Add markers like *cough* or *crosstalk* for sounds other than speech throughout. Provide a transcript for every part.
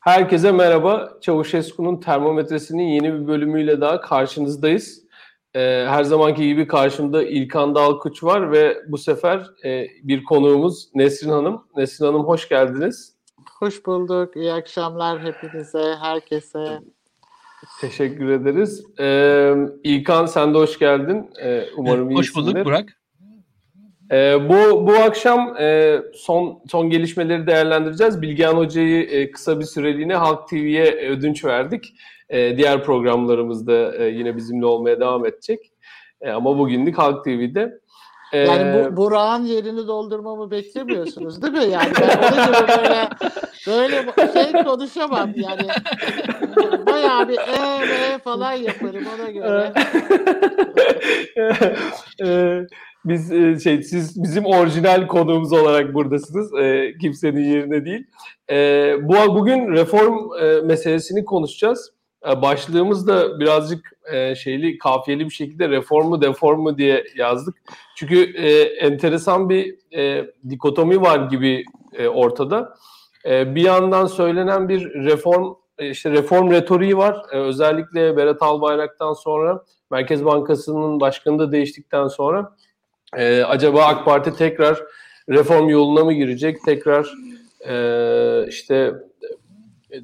Herkese merhaba. Çavuşesku'nun termometresinin yeni bir bölümüyle daha karşınızdayız. Ee, her zamanki gibi karşımda İlkan Dalkuç var ve bu sefer e, bir konuğumuz Nesrin Hanım. Nesrin Hanım hoş geldiniz. Hoş bulduk. İyi akşamlar hepinize, herkese. Teşekkür ederiz. Ee, İlkan sen de hoş geldin. Ee, umarım Hoş bulduk Burak. Ee, bu bu akşam e, son son gelişmeleri değerlendireceğiz. Bilgehan Hoca'yı e, kısa bir süreliğine Halk TV'ye ödünç verdik. E, diğer programlarımızda e, yine bizimle olmaya devam edecek. E, ama bugünlük Halk TV'de. E, yani bu Burak'ın yerini doldurmamı beklemiyorsunuz değil mi? Yani ben böyle böyle şey konuşamam yani. Bayağı bir e, e falan yaparım ona göre. *laughs* biz e, şey siz bizim orijinal konuğumuz olarak buradasınız. E, kimsenin yerine değil. E, bu bugün reform e, meselesini konuşacağız. E, başlığımız da birazcık e, şeyli kafiyeli bir şekilde reformu deformu diye yazdık. Çünkü e, enteresan bir e, dikotomi var gibi e, ortada. E, bir yandan söylenen bir reform e, işte reform retoriği var. E, özellikle Berat Albayrak'tan sonra Merkez Bankası'nın başkanı da değiştikten sonra e, acaba AK Parti tekrar reform yoluna mı girecek? Tekrar e, işte e,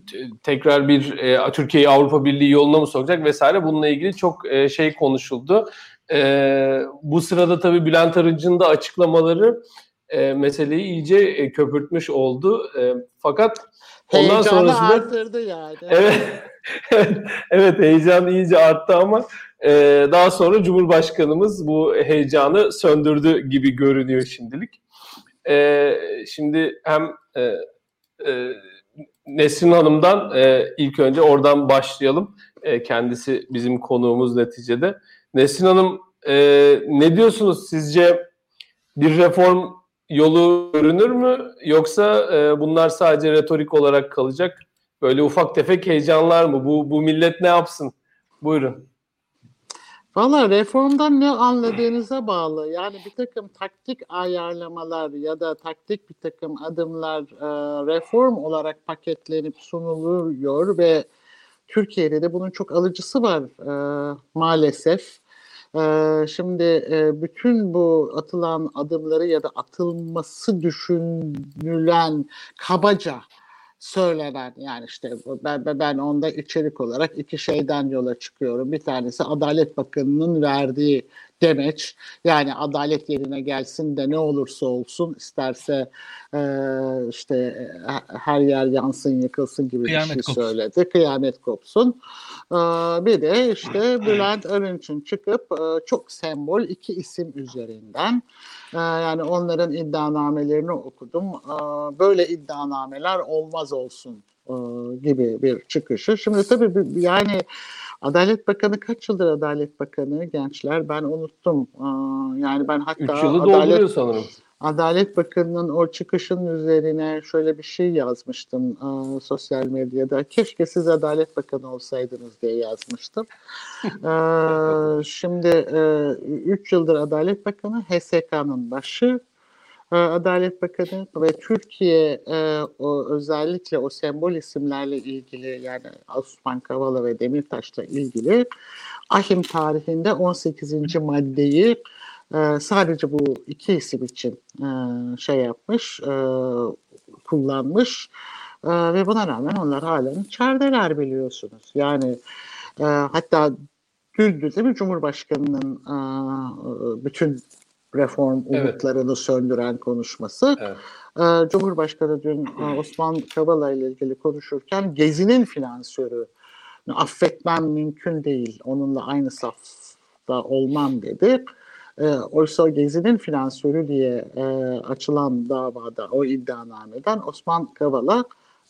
tekrar bir e, Türkiye'yi Avrupa Birliği yoluna mı sokacak vesaire bununla ilgili çok e, şey konuşuldu. E, bu sırada tabii Bülent Arınç'ın da açıklamaları e, meseleyi iyice e, köpürtmüş oldu. E, fakat ondan Heyecanı sonrasında arttırdı yani. Evet. *laughs* evet heyecan iyice arttı ama e, daha sonra Cumhurbaşkanımız bu heyecanı söndürdü gibi görünüyor şimdilik. E, şimdi hem e, e, Nesrin Hanım'dan e, ilk önce oradan başlayalım. Kendisi bizim konuğumuz neticede. Nesrin Hanım ne diyorsunuz sizce bir reform yolu görünür mü yoksa bunlar sadece retorik olarak kalacak? Böyle ufak tefek heyecanlar mı? Bu, bu millet ne yapsın? Buyurun. Valla reformdan ne anladığınıza bağlı. Yani bir takım taktik ayarlamalar ya da taktik bir takım adımlar e, reform olarak paketlenip sunuluyor ve Türkiye'de de bunun çok alıcısı var e, maalesef. E, şimdi bütün bu atılan adımları ya da atılması düşünülen kabaca söylenen yani işte ben, ben onda içerik olarak iki şeyden yola çıkıyorum. Bir tanesi Adalet Bakanı'nın verdiği demeç yani adalet yerine gelsin de ne olursa olsun isterse e, işte e, her yer yansın yıkılsın gibi Kıyamet bir şey kopsun. söyledi. Kıyamet kopsun. E, bir de işte *clears throat* Bülent Arınç'ın çıkıp e, çok sembol iki isim üzerinden e, yani onların iddianamelerini okudum. E, böyle iddianameler olmaz olsun e, gibi bir çıkışı. Şimdi tabii yani Adalet Bakanı kaç yıldır Adalet Bakanı gençler ben unuttum. Yani ben hatta 3 yılı Adalet, sanırım. Adalet Bakanı'nın o çıkışın üzerine şöyle bir şey yazmıştım sosyal medyada. Keşke siz Adalet Bakanı olsaydınız diye yazmıştım. *laughs* Şimdi 3 yıldır Adalet Bakanı HSK'nın başı Adalet Bakanı ve Türkiye e, o, özellikle o sembol isimlerle ilgili yani Osman Kavala ve Demirtaş'la ilgili ahim tarihinde 18. maddeyi e, sadece bu iki isim için e, şey yapmış, e, kullanmış e, ve buna rağmen onlar halen içerideler biliyorsunuz. Yani e, hatta dün de bir Cumhurbaşkanı'nın e, bütün reform umutlarını evet. söndüren konuşması. Evet. Ee, Cumhurbaşkanı dün e, Osman Kavala ile ilgili konuşurken Gezi'nin finansörü affetmem mümkün değil. Onunla aynı safta olmam dedi. E, oysa Gezi'nin finansörü diye e, açılan davada o iddianameden Osman Kavala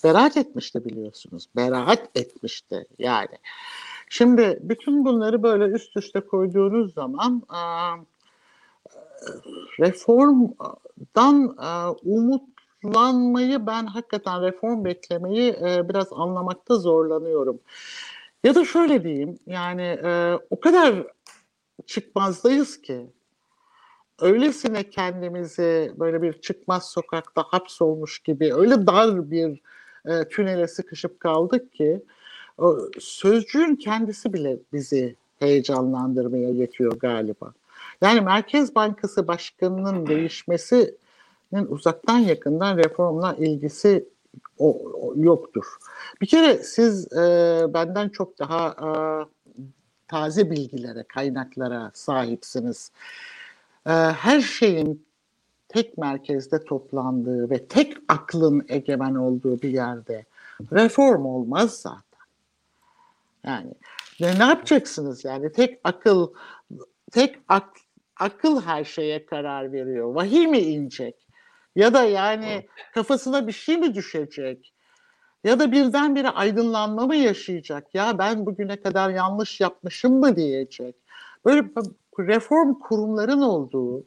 beraat etmişti biliyorsunuz. Beraat etmişti yani. Şimdi bütün bunları böyle üst üste koyduğunuz zaman e, reformdan e, umutlanmayı ben hakikaten reform beklemeyi e, biraz anlamakta zorlanıyorum. Ya da şöyle diyeyim yani e, o kadar çıkmazdayız ki öylesine kendimizi böyle bir çıkmaz sokakta hapsolmuş gibi öyle dar bir e, tünele sıkışıp kaldık ki o sözcüğün kendisi bile bizi heyecanlandırmaya yetiyor galiba. Yani Merkez Bankası Başkanı'nın değişmesinin uzaktan yakından reformla ilgisi o, o yoktur. Bir kere siz e, benden çok daha e, taze bilgilere, kaynaklara sahipsiniz. E, her şeyin tek merkezde toplandığı ve tek aklın egemen olduğu bir yerde reform olmaz zaten. Yani ne, ne yapacaksınız yani tek akıl tek ak, akıl her şeye karar veriyor. Vahiy mi inecek? Ya da yani kafasına bir şey mi düşecek? Ya da birdenbire aydınlanma mı yaşayacak? Ya ben bugüne kadar yanlış yapmışım mı diyecek? Böyle reform kurumların olduğu,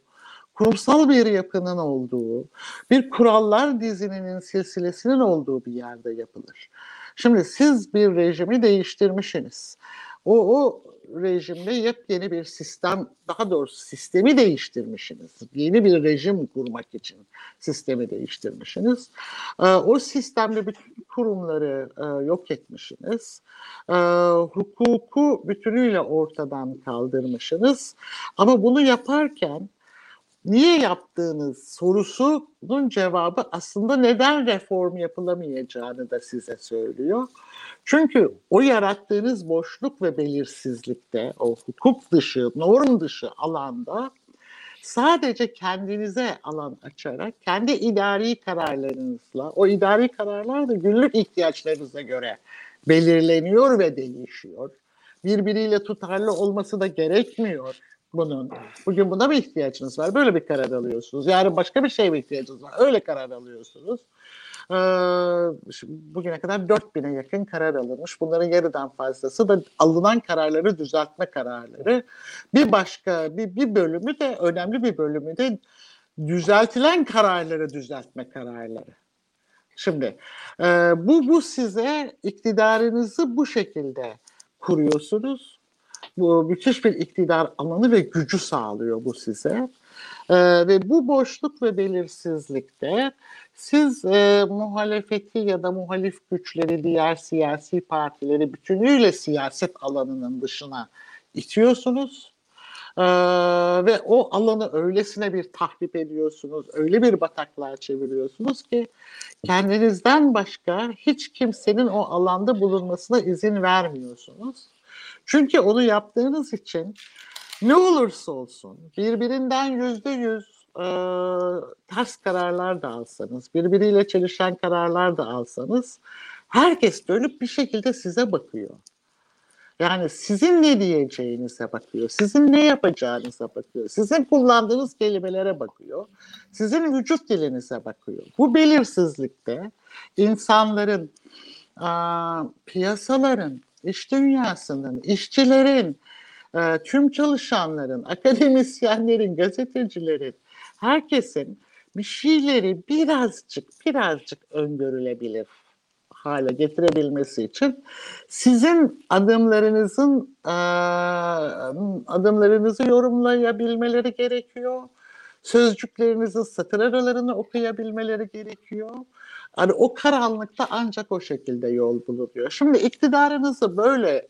kurumsal bir yapının olduğu, bir kurallar dizinin silsilesinin olduğu bir yerde yapılır. Şimdi siz bir rejimi değiştirmişsiniz. O, o rejimde yepyeni bir sistem, daha doğrusu sistemi değiştirmişsiniz. Yeni bir rejim kurmak için sistemi değiştirmişsiniz. Ee, o sistemde bütün kurumları e, yok etmişsiniz. Ee, hukuku bütünüyle ortadan kaldırmışsınız. Ama bunu yaparken niye yaptığınız sorusunun cevabı aslında neden reform yapılamayacağını da size söylüyor. Çünkü o yarattığınız boşluk ve belirsizlikte, o hukuk dışı, norm dışı alanda sadece kendinize alan açarak kendi idari kararlarınızla, o idari kararlar da günlük ihtiyaçlarınıza göre belirleniyor ve değişiyor. Birbiriyle tutarlı olması da gerekmiyor bunun. Bugün buna bir ihtiyacınız var. Böyle bir karar alıyorsunuz. Yarın başka bir şeye bir ihtiyacınız var. Öyle karar alıyorsunuz. Ee, bugüne kadar 4000'e yakın karar alınmış. Bunların yarıdan fazlası da alınan kararları düzeltme kararları. Bir başka bir, bir bölümü de önemli bir bölümü de düzeltilen kararları düzeltme kararları. Şimdi e, bu bu size iktidarınızı bu şekilde kuruyorsunuz bu müthiş bir iktidar alanı ve gücü sağlıyor bu size. Ee, ve bu boşluk ve belirsizlikte siz e, muhalefeti ya da muhalif güçleri, diğer siyasi partileri bütünüyle siyaset alanının dışına itiyorsunuz. Ee, ve o alanı öylesine bir tahrip ediyorsunuz, öyle bir bataklığa çeviriyorsunuz ki kendinizden başka hiç kimsenin o alanda bulunmasına izin vermiyorsunuz. Çünkü onu yaptığınız için ne olursa olsun birbirinden yüzde yüz e, ters kararlar da alsanız, birbiriyle çelişen kararlar da alsanız herkes dönüp bir şekilde size bakıyor. Yani sizin ne diyeceğinize bakıyor, sizin ne yapacağınıza bakıyor, sizin kullandığınız kelimelere bakıyor, sizin vücut dilinize bakıyor. Bu belirsizlikte insanların, a, piyasaların, iş dünyasının, işçilerin, e, tüm çalışanların, akademisyenlerin, gazetecilerin, herkesin bir şeyleri birazcık birazcık öngörülebilir hale getirebilmesi için sizin adımlarınızın e, adımlarınızı yorumlayabilmeleri gerekiyor. Sözcüklerinizin satır aralarını okuyabilmeleri gerekiyor. Hani o karanlıkta ancak o şekilde yol bulunuyor. Şimdi iktidarınızı böyle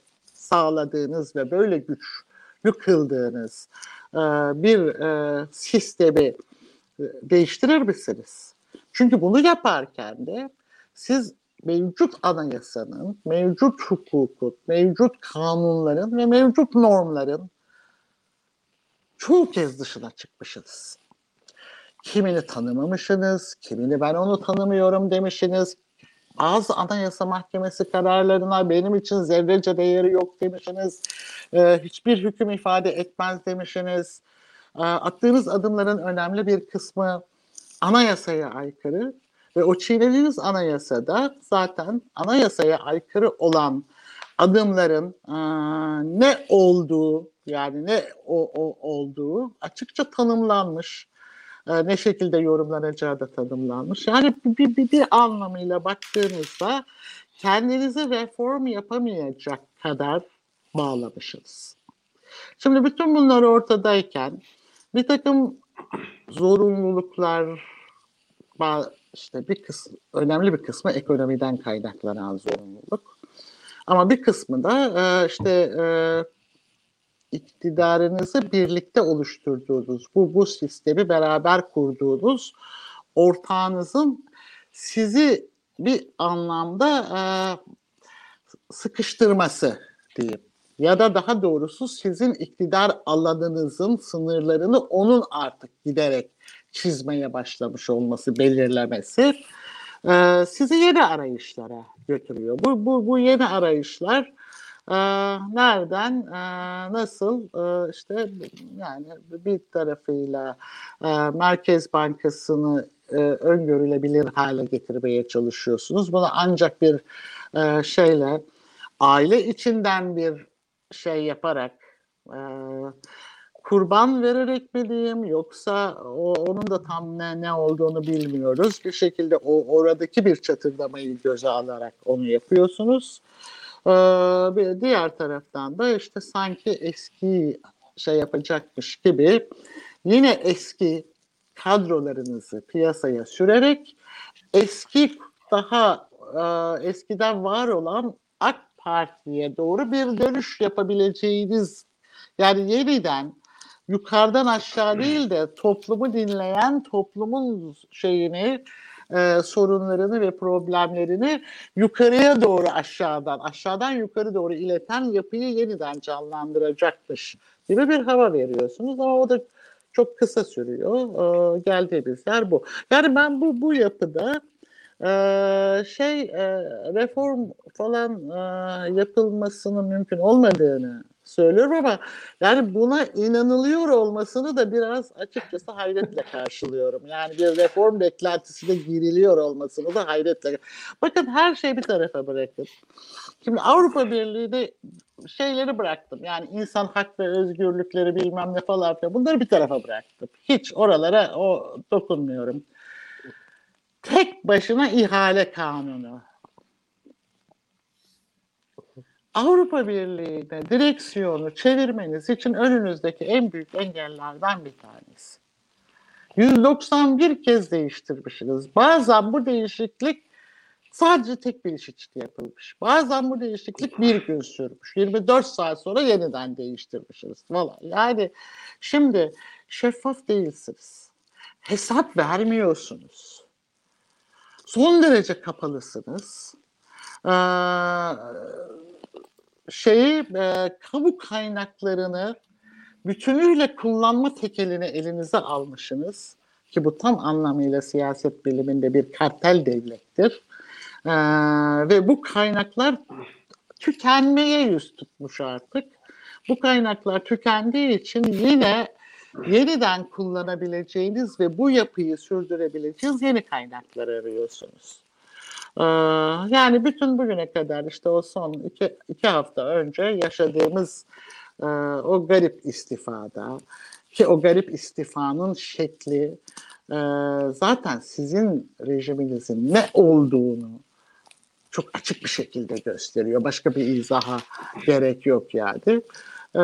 sağladığınız ve böyle güçlü kıldığınız e, bir e, sistemi e, değiştirir misiniz? Çünkü bunu yaparken de siz mevcut anayasanın, mevcut hukukun, mevcut kanunların ve mevcut normların çoğu kez dışına çıkmışsınız. Kimini tanımamışsınız, kimini ben onu tanımıyorum demişsiniz. Bazı Anayasa Mahkemesi kararlarına benim için zerrece değeri yok demişsiniz. Ee, hiçbir hüküm ifade etmez demişsiniz. Ee, attığınız adımların önemli bir kısmı anayasaya aykırı ve o çiğnediğiniz anayasada zaten anayasaya aykırı olan adımların e, ne olduğu yani ne o, o olduğu açıkça tanımlanmış e, ne şekilde yorumlanacağı da tanımlanmış. Yani bir, bir, bir anlamıyla baktığınızda kendinizi reform yapamayacak kadar bağlamışsınız. Şimdi bütün bunlar ortadayken bir takım zorunluluklar işte bir kısmı, önemli bir kısmı ekonomiden kaynaklanan zorunluluk. Ama bir kısmı da e, işte e, iktidarınızı birlikte oluşturduğunuz, bu bu sistemi beraber kurduğunuz ortağınızın sizi bir anlamda e, sıkıştırması diyeyim. Ya da daha doğrusu sizin iktidar alanınızın sınırlarını onun artık giderek çizmeye başlamış olması, belirlemesi e, sizi yeni arayışlara götürüyor. Bu, bu, bu yeni arayışlar nereden, nasıl işte yani bir tarafıyla Merkez Bankası'nı e, öngörülebilir hale getirmeye çalışıyorsunuz. Bunu ancak bir e, şeyle aile içinden bir şey yaparak kurban vererek mi diyeyim yoksa o, onun da tam ne, ne olduğunu bilmiyoruz. Bir şekilde o oradaki bir çatırdamayı göze alarak onu yapıyorsunuz. Ee, bir diğer taraftan da işte sanki eski şey yapacakmış gibi yine eski kadrolarınızı piyasaya sürerek eski daha e, eskiden var olan AK Parti'ye doğru bir dönüş yapabileceğiniz yani yeniden yukarıdan aşağı değil de toplumu dinleyen toplumun şeyini e, sorunlarını ve problemlerini yukarıya doğru aşağıdan aşağıdan yukarı doğru ileten yapıyı yeniden canlandıracakmış gibi bir hava veriyorsunuz ama o da çok kısa sürüyor. E, geldiğimiz yer bu. Yani ben bu bu yapıda ee, şey e, reform falan e, yapılmasının mümkün olmadığını söylüyorum ama yani buna inanılıyor olmasını da biraz açıkçası hayretle karşılıyorum. Yani bir reform beklentisine giriliyor olmasını da hayretle. Bakın her şeyi bir tarafa bırakın. Şimdi Avrupa Birliği'de şeyleri bıraktım. Yani insan hak ve özgürlükleri bilmem ne falan filan. Bunları bir tarafa bıraktım. Hiç oralara o dokunmuyorum tek başına ihale kanunu. Avrupa Birliği'ne direksiyonu çevirmeniz için önünüzdeki en büyük engellerden bir tanesi. 191 kez değiştirmişsiniz. Bazen bu değişiklik sadece tek bir iş için yapılmış. Bazen bu değişiklik bir gün sürmüş. 24 saat sonra yeniden değiştirmişsiniz. Valla yani şimdi şeffaf değilsiniz. Hesap vermiyorsunuz son derece kapalısınız. Ee, şeyi e, kamu kaynaklarını bütünüyle kullanma tekelini elinize almışsınız ki bu tam anlamıyla siyaset biliminde bir kartel devlettir. Ee, ve bu kaynaklar tükenmeye yüz tutmuş artık. Bu kaynaklar tükendiği için yine yeniden kullanabileceğiniz ve bu yapıyı sürdürebileceğiniz yeni kaynaklar arıyorsunuz. Ee, yani bütün bugüne kadar işte o son iki, iki hafta önce yaşadığımız e, o garip istifada ki o garip istifanın şekli e, zaten sizin rejiminizin ne olduğunu çok açık bir şekilde gösteriyor. Başka bir izaha gerek yok yani. E,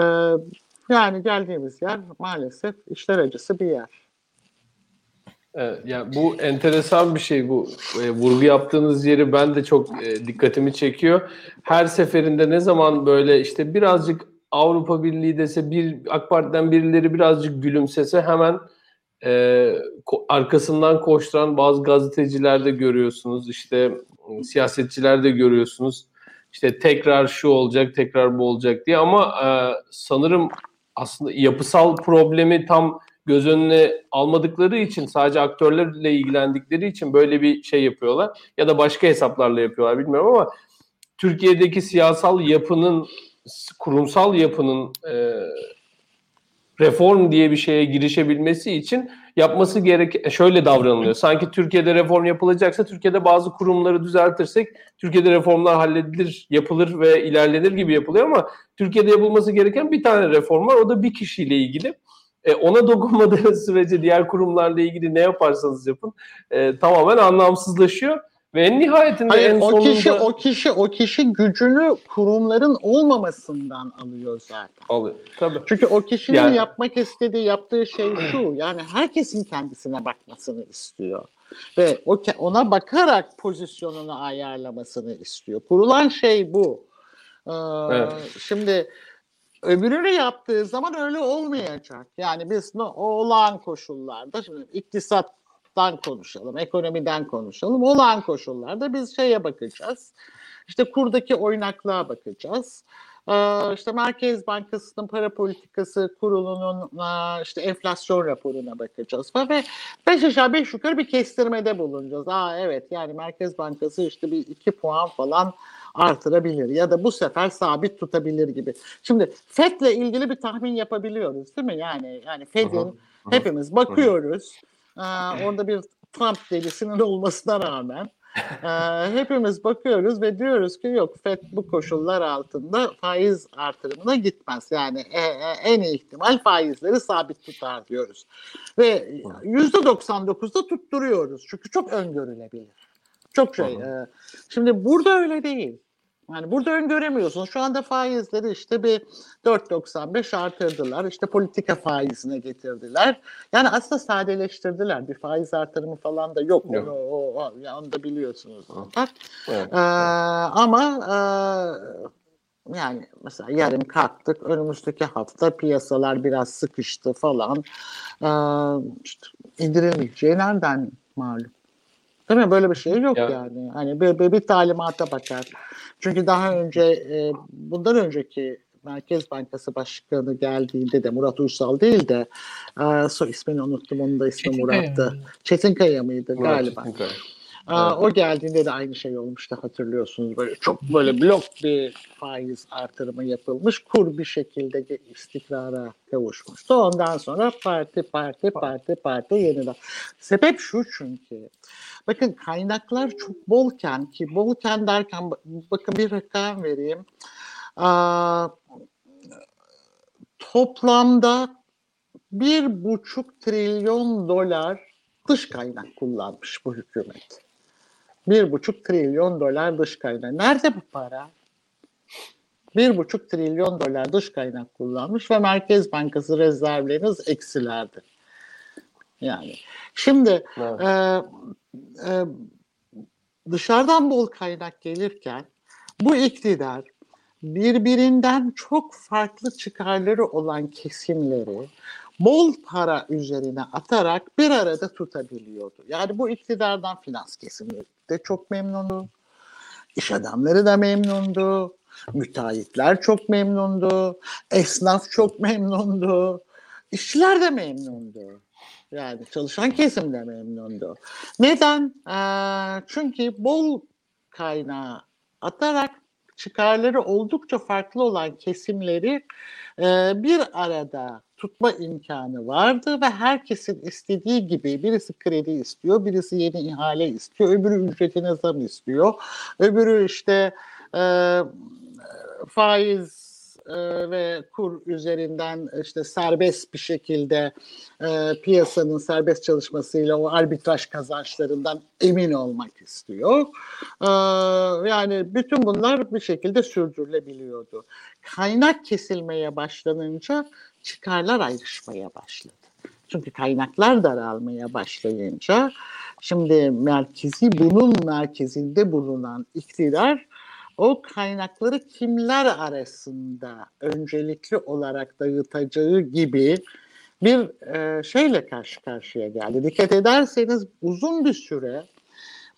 yani geldiğimiz yer maalesef işler acısı bir yer. Evet, yani bu enteresan bir şey bu e, vurgu yaptığınız yeri ben de çok e, dikkatimi çekiyor. Her seferinde ne zaman böyle işte birazcık Avrupa Birliği dese bir AK Parti'den birileri birazcık gülümsese hemen e, ko- arkasından koşturan bazı gazeteciler de görüyorsunuz işte siyasetçiler de görüyorsunuz. İşte tekrar şu olacak tekrar bu olacak diye ama e, sanırım aslında yapısal problemi tam göz önüne almadıkları için sadece aktörlerle ilgilendikleri için böyle bir şey yapıyorlar ya da başka hesaplarla yapıyorlar bilmiyorum ama Türkiye'deki siyasal yapının kurumsal yapının e, reform diye bir şeye girişebilmesi için yapması gerek şöyle davranılıyor. Sanki Türkiye'de reform yapılacaksa Türkiye'de bazı kurumları düzeltirsek Türkiye'de reformlar halledilir, yapılır ve ilerlenir gibi yapılıyor ama Türkiye'de yapılması gereken bir tane reform var. O da bir kişiyle ilgili. E, ona dokunmadığı sürece diğer kurumlarla ilgili ne yaparsanız yapın e, tamamen anlamsızlaşıyor. Ve en nihayetinde Hayır, en o sonunda... kişi o kişi o kişi gücünü kurumların olmamasından alıyor zaten. Alıyor. Tabii. Çünkü o kişinin Yani- yapmak istediği, yaptığı şey şu. Yani herkesin kendisine bakmasını istiyor. Ve o ona bakarak pozisyonunu ayarlamasını istiyor. Kurulan şey bu. Ee, evet. Şimdi öbürünü yaptığı zaman öyle olmayacak. Yani biz ne olağan koşullarda şimdi iktisattan konuşalım, ekonomiden konuşalım. Olağan koşullarda biz şeye bakacağız. İşte kurdaki oynaklığa bakacağız. Ee, işte Merkez Bankası'nın para politikası kurulunun e, işte enflasyon raporuna bakacağız ve beş aşağı beş yukarı bir kestirmede bulunacağız. Aa evet yani Merkez Bankası işte bir iki puan falan artırabilir ya da bu sefer sabit tutabilir gibi. Şimdi FED'le ilgili bir tahmin yapabiliyoruz değil mi? Yani yani FED'in hepimiz bakıyoruz. Ee, orada bir Trump delisinin *laughs* olmasına rağmen ee, hepimiz bakıyoruz ve diyoruz ki yok FED bu koşullar altında faiz artırımına gitmez. Yani e, e, en iyi ihtimal faizleri sabit tutar diyoruz. Ve yüzde 99'da tutturuyoruz. Çünkü çok öngörülebilir. Çok şey. E, şimdi burada öyle değil. Yani burada öngöremiyorsunuz. Şu anda faizleri işte bir 4.95 artırdılar. İşte politika faizine getirdiler. Yani aslında sadeleştirdiler. Bir faiz artırımı falan da yok. yok. Onu, o, o, onu da biliyorsunuz. Evet. Ee, ama e, yani mesela yarın kalktık. Önümüzdeki hafta piyasalar biraz sıkıştı falan. Ee, işte indirilmeyeceği nereden malum? Değil mi? Böyle bir şey yok ya. yani. Hani bir, bir, bir talimata bakar. Çünkü daha önce e, bundan önceki Merkez Bankası Başkanı geldiğinde de Murat Uysal değil de e, soy ismini unuttum onun da ismi Murat'tı. Çetinkaya mıydı Murat galiba? Çetinkaya. Evet. O geldiğinde de aynı şey olmuştu hatırlıyorsunuz. Böyle çok böyle blok bir faiz artırımı yapılmış. Kur bir şekilde istikrara kavuşmuştu. Ondan sonra parti parti parti parti yeniden. Sebep şu çünkü bakın kaynaklar çok bolken ki bolken derken bakın bir rakam vereyim. Aa, toplamda bir buçuk trilyon dolar dış kaynak kullanmış bu hükümet. Bir buçuk trilyon dolar dış kaynak. Nerede bu para? Bir buçuk trilyon dolar dış kaynak kullanmış ve Merkez Bankası rezervleriniz eksilerdi. Yani şimdi evet. e, e, dışarıdan bol kaynak gelirken bu iktidar birbirinden çok farklı çıkarları olan kesimleri bol para üzerine atarak bir arada tutabiliyordu. Yani bu iktidardan finans kesimi de çok memnundu. İş adamları da memnundu. Müteahhitler çok memnundu. Esnaf çok memnundu. İşçiler de memnundu. Yani çalışan kesim de memnundu. Neden? Ee, çünkü bol kaynağı atarak çıkarları oldukça farklı olan kesimleri e, bir arada tutma imkanı vardı ve herkesin istediği gibi birisi kredi istiyor, birisi yeni ihale istiyor, öbürü ücretine zam istiyor, öbürü işte e, faiz e, ve kur üzerinden işte serbest bir şekilde e, piyasanın serbest çalışmasıyla o arbitraj kazançlarından emin olmak istiyor. E, yani bütün bunlar bir şekilde sürdürülebiliyordu. Kaynak kesilmeye başlanınca çıkarlar ayrışmaya başladı. Çünkü kaynaklar daralmaya başlayınca şimdi merkezi bunun merkezinde bulunan iktidar o kaynakları kimler arasında öncelikli olarak dağıtacağı gibi bir e, şeyle karşı karşıya geldi. Dikkat ederseniz uzun bir süre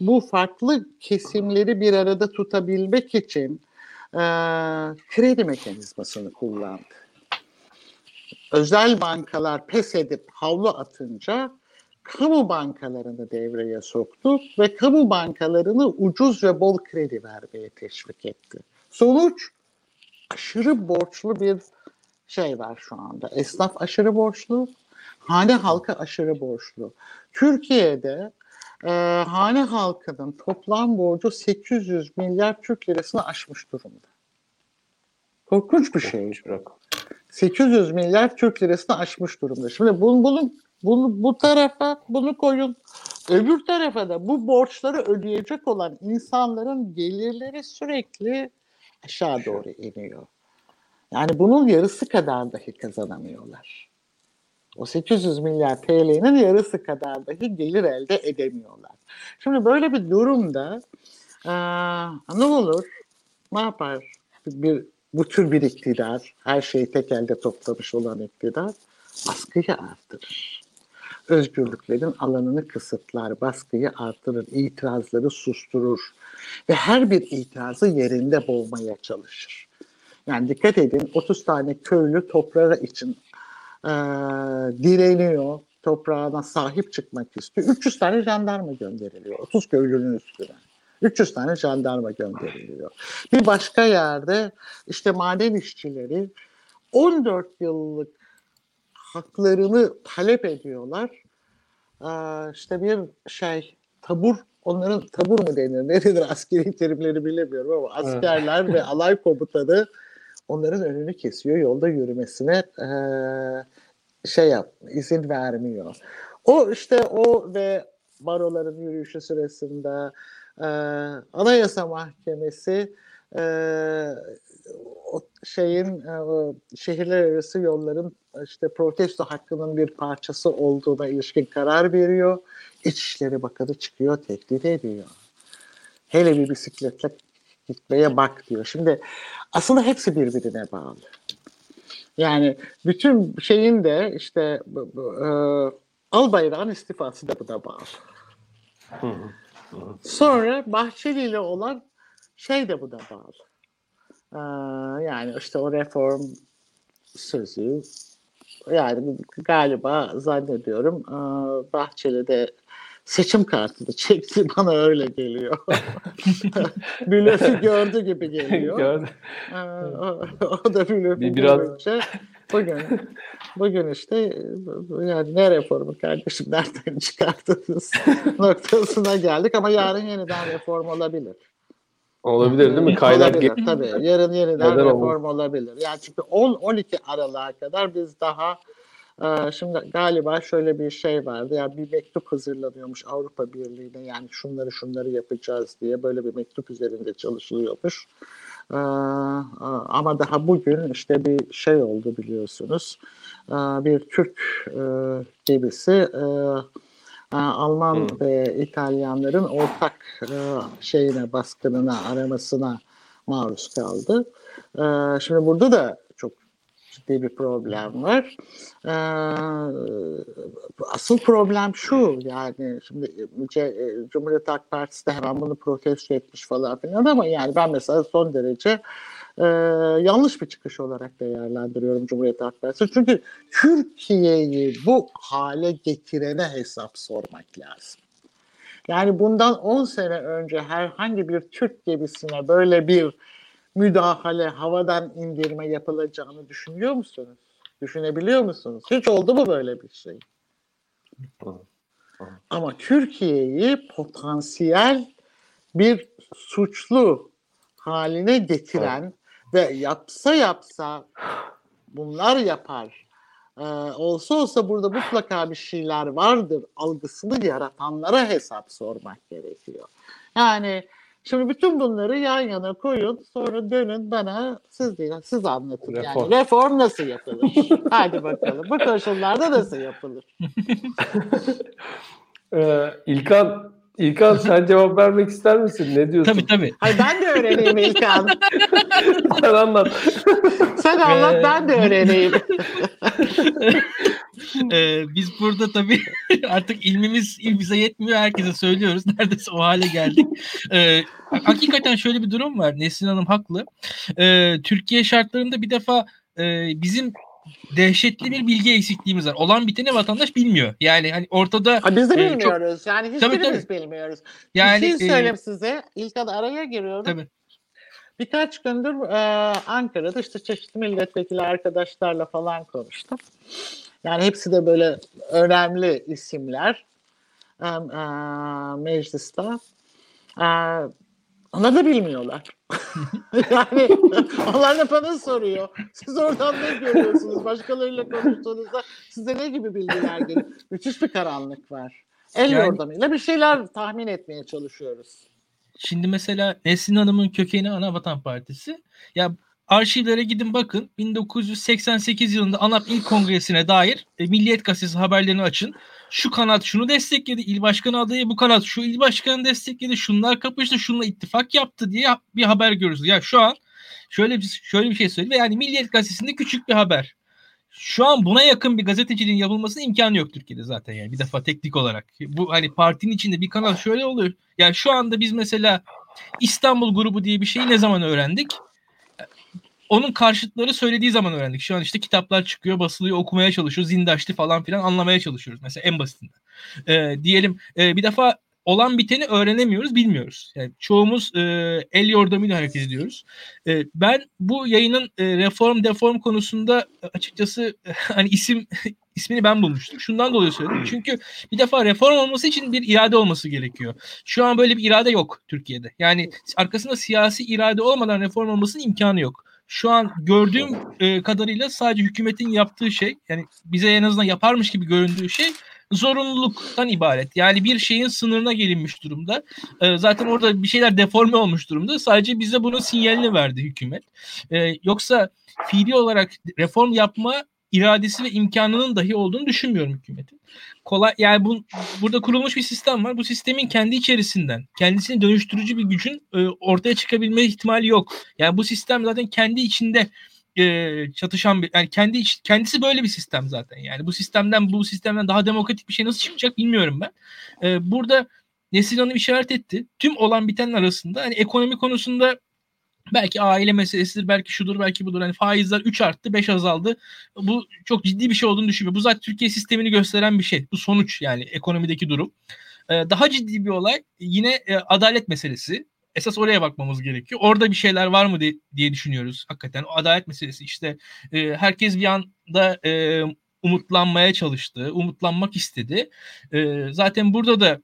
bu farklı kesimleri bir arada tutabilmek için e, kredi mekanizmasını kullandı. Özel bankalar pes edip havlu atınca kamu bankalarını devreye soktu ve kamu bankalarını ucuz ve bol kredi vermeye teşvik etti. Sonuç aşırı borçlu bir şey var şu anda. Esnaf aşırı borçlu, hane halkı aşırı borçlu. Türkiye'de e, hane halkının toplam borcu 800 milyar Türk lirasını aşmış durumda. Korkunç bir şey. 800 milyar Türk lirasını aşmış durumda. Şimdi bunun, bunun bunu bu tarafa bunu koyun. Öbür tarafa da bu borçları ödeyecek olan insanların gelirleri sürekli aşağı doğru iniyor. Yani bunun yarısı kadar dahi kazanamıyorlar. O 800 milyar TL'nin yarısı kadar dahi gelir elde edemiyorlar. Şimdi böyle bir durumda ee, ne olur? Ne yapar? Bir, bu tür bir iktidar, her şeyi tek elde toplamış olan iktidar baskıyı artırır. Özgürlüklerin alanını kısıtlar, baskıyı artırır, itirazları susturur ve her bir itirazı yerinde boğmaya çalışır. Yani dikkat edin 30 tane köylü toprağı için e, direniyor, toprağına sahip çıkmak istiyor. 300 tane jandarma gönderiliyor 30 köylünün üstüne. 300 tane jandarma gönderiliyor. Bir başka yerde işte maden işçileri 14 yıllık haklarını talep ediyorlar. Ee, işte bir şey tabur onların tabur mu denir nedir askeri terimleri bilemiyorum ama askerler ve *laughs* alay komutanı onların önünü kesiyor yolda yürümesine e, şey yap izin vermiyor. O işte o ve baroların yürüyüşü sırasında e, Anayasa Mahkemesi e, o şeyin e, şehirler arası yolların işte protesto hakkının bir parçası olduğuna ilişkin karar veriyor. İçişleri Bakanı çıkıyor, tehdit ediyor. Hele bir bisikletle gitmeye bak diyor. Şimdi aslında hepsi birbirine bağlı. Yani bütün şeyin de işte e, Albayrak'ın istifası da buna bağlı. Hı hı. Sonra Bahçeli ile olan şey de bu da bağlı. Ee, yani işte o reform sözü yani galiba zannediyorum e, Bahçeli de seçim kartını çekti *laughs* bana öyle geliyor. *laughs* blöfü gördü gibi geliyor. Gördü. Ee, o, o da blöfü Bir, biraz... görünce bugün bugün işte yani ne reformu kardeşim *laughs* nereden çıkarttınız *laughs* noktasına geldik ama yarın yeniden reform olabilir. Olabilir değil mi? Kaynak olabilir, tabii. Yarın yeniden Neden reform olmaz? olabilir. Yani çünkü 10-12 Aralık'a kadar biz daha e, şimdi galiba şöyle bir şey vardı. Yani bir mektup hazırlanıyormuş Avrupa Birliği'ne. Yani şunları şunları yapacağız diye böyle bir mektup üzerinde çalışılıyormuş. Ee, ama daha bugün işte bir şey oldu biliyorsunuz. Ee, bir Türk e, gemisi e, Alman hmm. ve İtalyanların ortak e, şeyine baskınına aramasına maruz kaldı. Ee, şimdi burada da ciddi bir problem var. Ee, asıl problem şu yani şimdi e, Cumhuriyet Halk Partisi de hemen bunu protesto etmiş falan filan ama yani ben mesela son derece e, yanlış bir çıkış olarak değerlendiriyorum Cumhuriyet Halk Partisi. Çünkü Türkiye'yi bu hale getirene hesap sormak lazım. Yani bundan 10 sene önce herhangi bir Türk gemisine böyle bir müdahale, havadan indirme yapılacağını düşünüyor musunuz? Düşünebiliyor musunuz? Hiç oldu mu böyle bir şey? Ama Türkiye'yi potansiyel bir suçlu haline getiren ve yapsa yapsa bunlar yapar. Ee, olsa olsa burada mutlaka bir şeyler vardır algısını yaratanlara hesap sormak gerekiyor. Yani Şimdi bütün bunları yan yana koyun sonra dönün bana siz değil, siz anlatın reform. yani. Reform nasıl yapılır? *laughs* Hadi bakalım. Bu koşullarda nasıl yapılır? *laughs* ee, İlkan İlkan sen cevap vermek ister misin? Ne diyorsun? Tabii tabii. Hayır ben de öğreneyim İlkan. *laughs* sen anlat. sen anlat ee, ben de öğreneyim. *laughs* ee, biz burada tabii *laughs* artık ilmimiz bize yetmiyor. Herkese söylüyoruz. Neredeyse o hale geldik. Ee, hakikaten şöyle bir durum var. Nesrin Hanım haklı. Ee, Türkiye şartlarında bir defa e, bizim dehşetli bir bilgi eksikliğimiz var. Olan biteni vatandaş bilmiyor. Yani hani ortada ha, biz de e, bilmiyoruz. Çok... Yani hiçbirimiz tabii, tabii. bilmiyoruz. Yani bir şey söyleyeyim e, size. İlk adı araya giriyorum. Tabii. Birkaç gündür e, Ankara'da işte çeşitli milletvekili arkadaşlarla falan konuştum. Yani hepsi de böyle önemli isimler e, e, mecliste. E, onlar da bilmiyorlar. *laughs* yani onlar da bana soruyor. Siz oradan ne görüyorsunuz? Başkalarıyla konuştuğunuzda size ne gibi bilgiler geliyor? Müthiş bir karanlık var. El yani, yordamıyla bir şeyler tahmin etmeye çalışıyoruz. Şimdi mesela Nesin Hanım'ın kökeni Ana Vatan Partisi. Ya arşivlere gidin bakın. 1988 yılında ANAP ilk kongresine dair e, Milliyet Gazetesi haberlerini açın. Şu kanat şunu destekledi, il başkanı adayı bu kanat şu il başkanı destekledi, şunlar kapıştı, şunla ittifak yaptı diye bir haber görürüz. Ya şu an şöyle bir şöyle bir şey söyleyeyim yani Milliyet Gazetesi'nde küçük bir haber. Şu an buna yakın bir gazeteciliğin yapılmasının imkanı yok Türkiye'de zaten yani bir defa teknik olarak. Bu hani partinin içinde bir kanal şöyle oluyor. Yani şu anda biz mesela İstanbul grubu diye bir şeyi ne zaman öğrendik? Onun karşıtları söylediği zaman öğrendik. Şu an işte kitaplar çıkıyor, basılıyor, okumaya çalışıyoruz. Zindaşti falan filan anlamaya çalışıyoruz. Mesela en basitinden. Ee, diyelim e, bir defa olan biteni öğrenemiyoruz, bilmiyoruz. Yani çoğumuz e, el yordamıyla hareket ediyoruz. E, ben bu yayının e, reform deform konusunda açıkçası *laughs* hani isim *laughs* ismini ben bulmuştum. Şundan dolayı söyledim. Çünkü bir defa reform olması için bir irade olması gerekiyor. Şu an böyle bir irade yok Türkiye'de. Yani arkasında siyasi irade olmadan reform olmasının imkanı yok. Şu an gördüğüm e, kadarıyla sadece hükümetin yaptığı şey yani bize en azından yaparmış gibi göründüğü şey zorunluluktan ibaret. Yani bir şeyin sınırına gelinmiş durumda. E, zaten orada bir şeyler deforme olmuş durumda. Sadece bize bunun sinyalini verdi hükümet. E, yoksa fiili olarak reform yapma iradesi ve imkanının dahi olduğunu düşünmüyorum hükümetin. Kolay yani bu burada kurulmuş bir sistem var. Bu sistemin kendi içerisinden kendisini dönüştürücü bir gücün e, ortaya çıkabilme ihtimali yok. Yani bu sistem zaten kendi içinde e, çatışan bir yani kendi iç, kendisi böyle bir sistem zaten. Yani bu sistemden bu sistemden daha demokratik bir şey nasıl çıkacak bilmiyorum ben. E, burada Nesil Hanım işaret etti. Tüm olan bitenin arasında hani ekonomi konusunda Belki aile meselesidir, belki şudur, belki budur. Hani faizler 3 arttı, 5 azaldı. Bu çok ciddi bir şey olduğunu düşünüyorum. Bu zaten Türkiye sistemini gösteren bir şey. Bu sonuç yani ekonomideki durum. Ee, daha ciddi bir olay yine e, adalet meselesi. Esas oraya bakmamız gerekiyor. Orada bir şeyler var mı diye, diye düşünüyoruz hakikaten. O adalet meselesi işte e, herkes bir anda e, umutlanmaya çalıştı, umutlanmak istedi. E, zaten burada da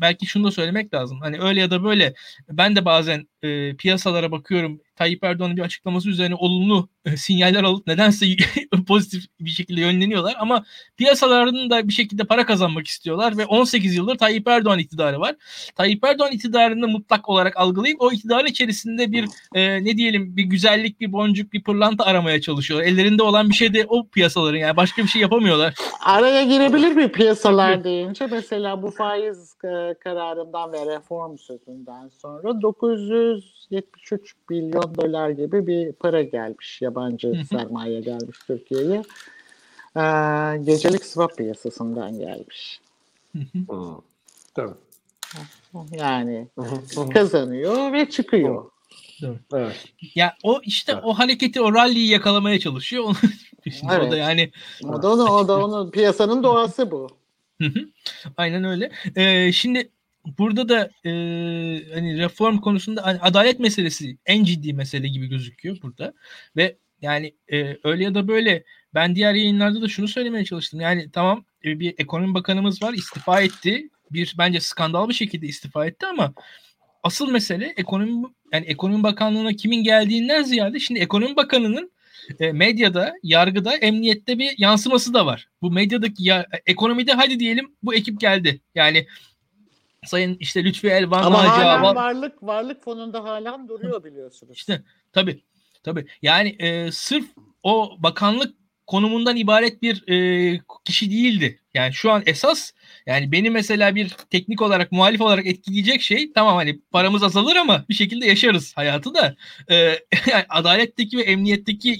belki şunu da söylemek lazım. Hani öyle ya da böyle ben de bazen e, piyasalara bakıyorum. Tayyip Erdoğan'ın bir açıklaması üzerine olumlu e, sinyaller alıp nedense *laughs* pozitif bir şekilde yönleniyorlar. Ama piyasaların da bir şekilde para kazanmak istiyorlar ve 18 yıldır Tayyip Erdoğan iktidarı var. Tayyip Erdoğan iktidarını mutlak olarak algılayıp o iktidarın içerisinde bir e, ne diyelim bir güzellik, bir boncuk, bir pırlanta aramaya çalışıyorlar. Ellerinde olan bir şey de o piyasaların yani başka bir şey yapamıyorlar. Araya girebilir mi piyasalar deyince mesela bu faiz kararından ve reform sözünden sonra 900 173 milyon dolar gibi bir para gelmiş. Yabancı sermaye gelmiş Türkiye'ye. Ee, gecelik swap piyasasından gelmiş. Tabii. Yani kazanıyor ve çıkıyor. Evet. Ya o işte evet. o hareketi o rally'yi yakalamaya çalışıyor. Onu *laughs* evet. o da yani o da onu o da onu piyasanın doğası bu. Aynen öyle. Ee, şimdi burada da e, hani reform konusunda hani adalet meselesi en ciddi mesele gibi gözüküyor burada ve yani e, öyle ya da böyle ben diğer yayınlarda da şunu söylemeye çalıştım. Yani tamam e, bir ekonomi bakanımız var istifa etti. Bir bence skandal bir şekilde istifa etti ama asıl mesele ekonomi yani ekonomi bakanlığına kimin geldiğinden ziyade şimdi ekonomi bakanının e, medyada, yargıda, emniyette bir yansıması da var. Bu medyadaki ya, ekonomide hadi diyelim bu ekip geldi. Yani Sayın işte Lütfi Elvan Ama hala varlık varlık fonunda hala duruyor biliyorsunuz. İşte tabii tabii. Yani e, sırf o bakanlık konumundan ibaret bir e, kişi değildi. Yani şu an esas yani beni mesela bir teknik olarak muhalif olarak etkileyecek şey tamam hani paramız azalır ama bir şekilde yaşarız hayatı da e, *laughs* yani adaletteki ve emniyetteki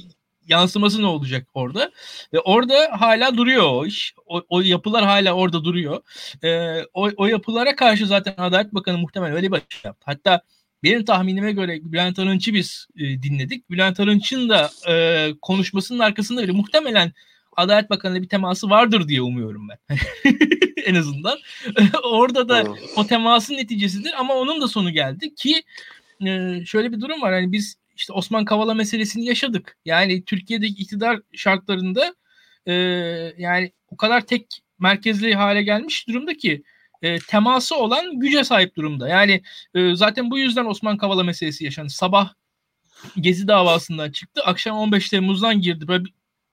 yansıması ne olacak orada? Ve orada hala duruyor o iş. O, o yapılar hala orada duruyor. E, o, o yapılara karşı zaten Adalet Bakanı muhtemelen öyle bir açıklama yaptı. Hatta benim tahminime göre Bülent Arınç'ı biz e, dinledik. Bülent Arınç'ın da e, konuşmasının arkasında bile muhtemelen Adalet Bakanı'yla bir teması vardır diye umuyorum ben. *laughs* en azından. *laughs* Orada da o temasın neticesidir ama onun da sonu geldi ki e, şöyle bir durum var. Hani biz işte Osman Kavala meselesini yaşadık. Yani Türkiye'deki iktidar şartlarında e, yani o kadar tek merkezli hale gelmiş durumda ki e, teması olan güce sahip durumda. Yani e, zaten bu yüzden Osman Kavala meselesi yaşandı. Sabah Gezi davasından çıktı. Akşam 15 Temmuz'dan girdi. Böyle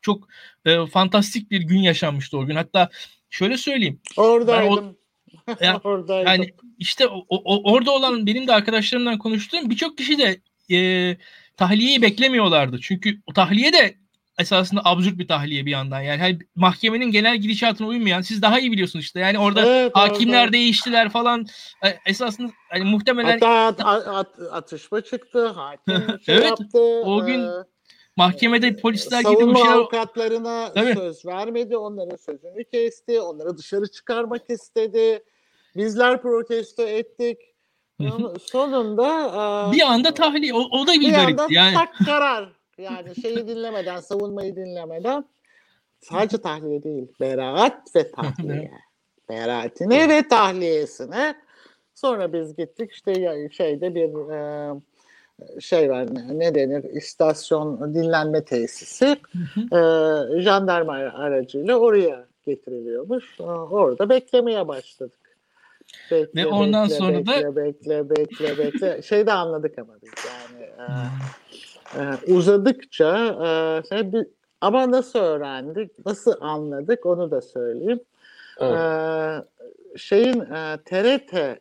çok e, fantastik bir gün yaşanmıştı o gün. Hatta şöyle söyleyeyim. Oradaydım. O, yani, *laughs* Oradaydım. yani işte o, o, orada olan benim de arkadaşlarımdan konuştuğum birçok kişi de e, tahliyeyi beklemiyorlardı. Çünkü o tahliye de esasında absürt bir tahliye bir yandan. Yani hani mahkemenin genel gidişatına uymayan siz daha iyi biliyorsunuz işte. Yani orada Evet, hakimler orada- değiştiler falan. E, Esasında hani muhtemelen Hatta at- at- atışma çıktı, hakim *laughs* şey Evet, yaptı. o gün ee, mahkemede polisler savunma bir şey avukatlarına Tabii. söz vermedi, onların sözünü kesti, onları dışarı çıkarmak istedi. Bizler protesto ettik. Ama Sonunda bir anda tahliye. O, o da bir, bir garip. anda Yani tak karar. Yani şeyi dinlemeden, savunmayı dinlemeden sadece tahliye değil, beraat ve *laughs* tahliye. Beraatine ve tahliyesine. Sonra biz gittik işte şeyde bir e, şey var ne- denir istasyon dinlenme tesisi e, jandarma aracıyla oraya getiriliyormuş. Orada beklemeye başladık. Bekle, Ve ondan bekle, sonra da- bekle, bekle, bekle, bekle. *laughs* Şey de anladık ama biz yani e, e, uzadıkça e, şey bir- ama nasıl öğrendik, nasıl anladık onu da söyleyeyim. Evet. Ee, şeyin e, TRT e,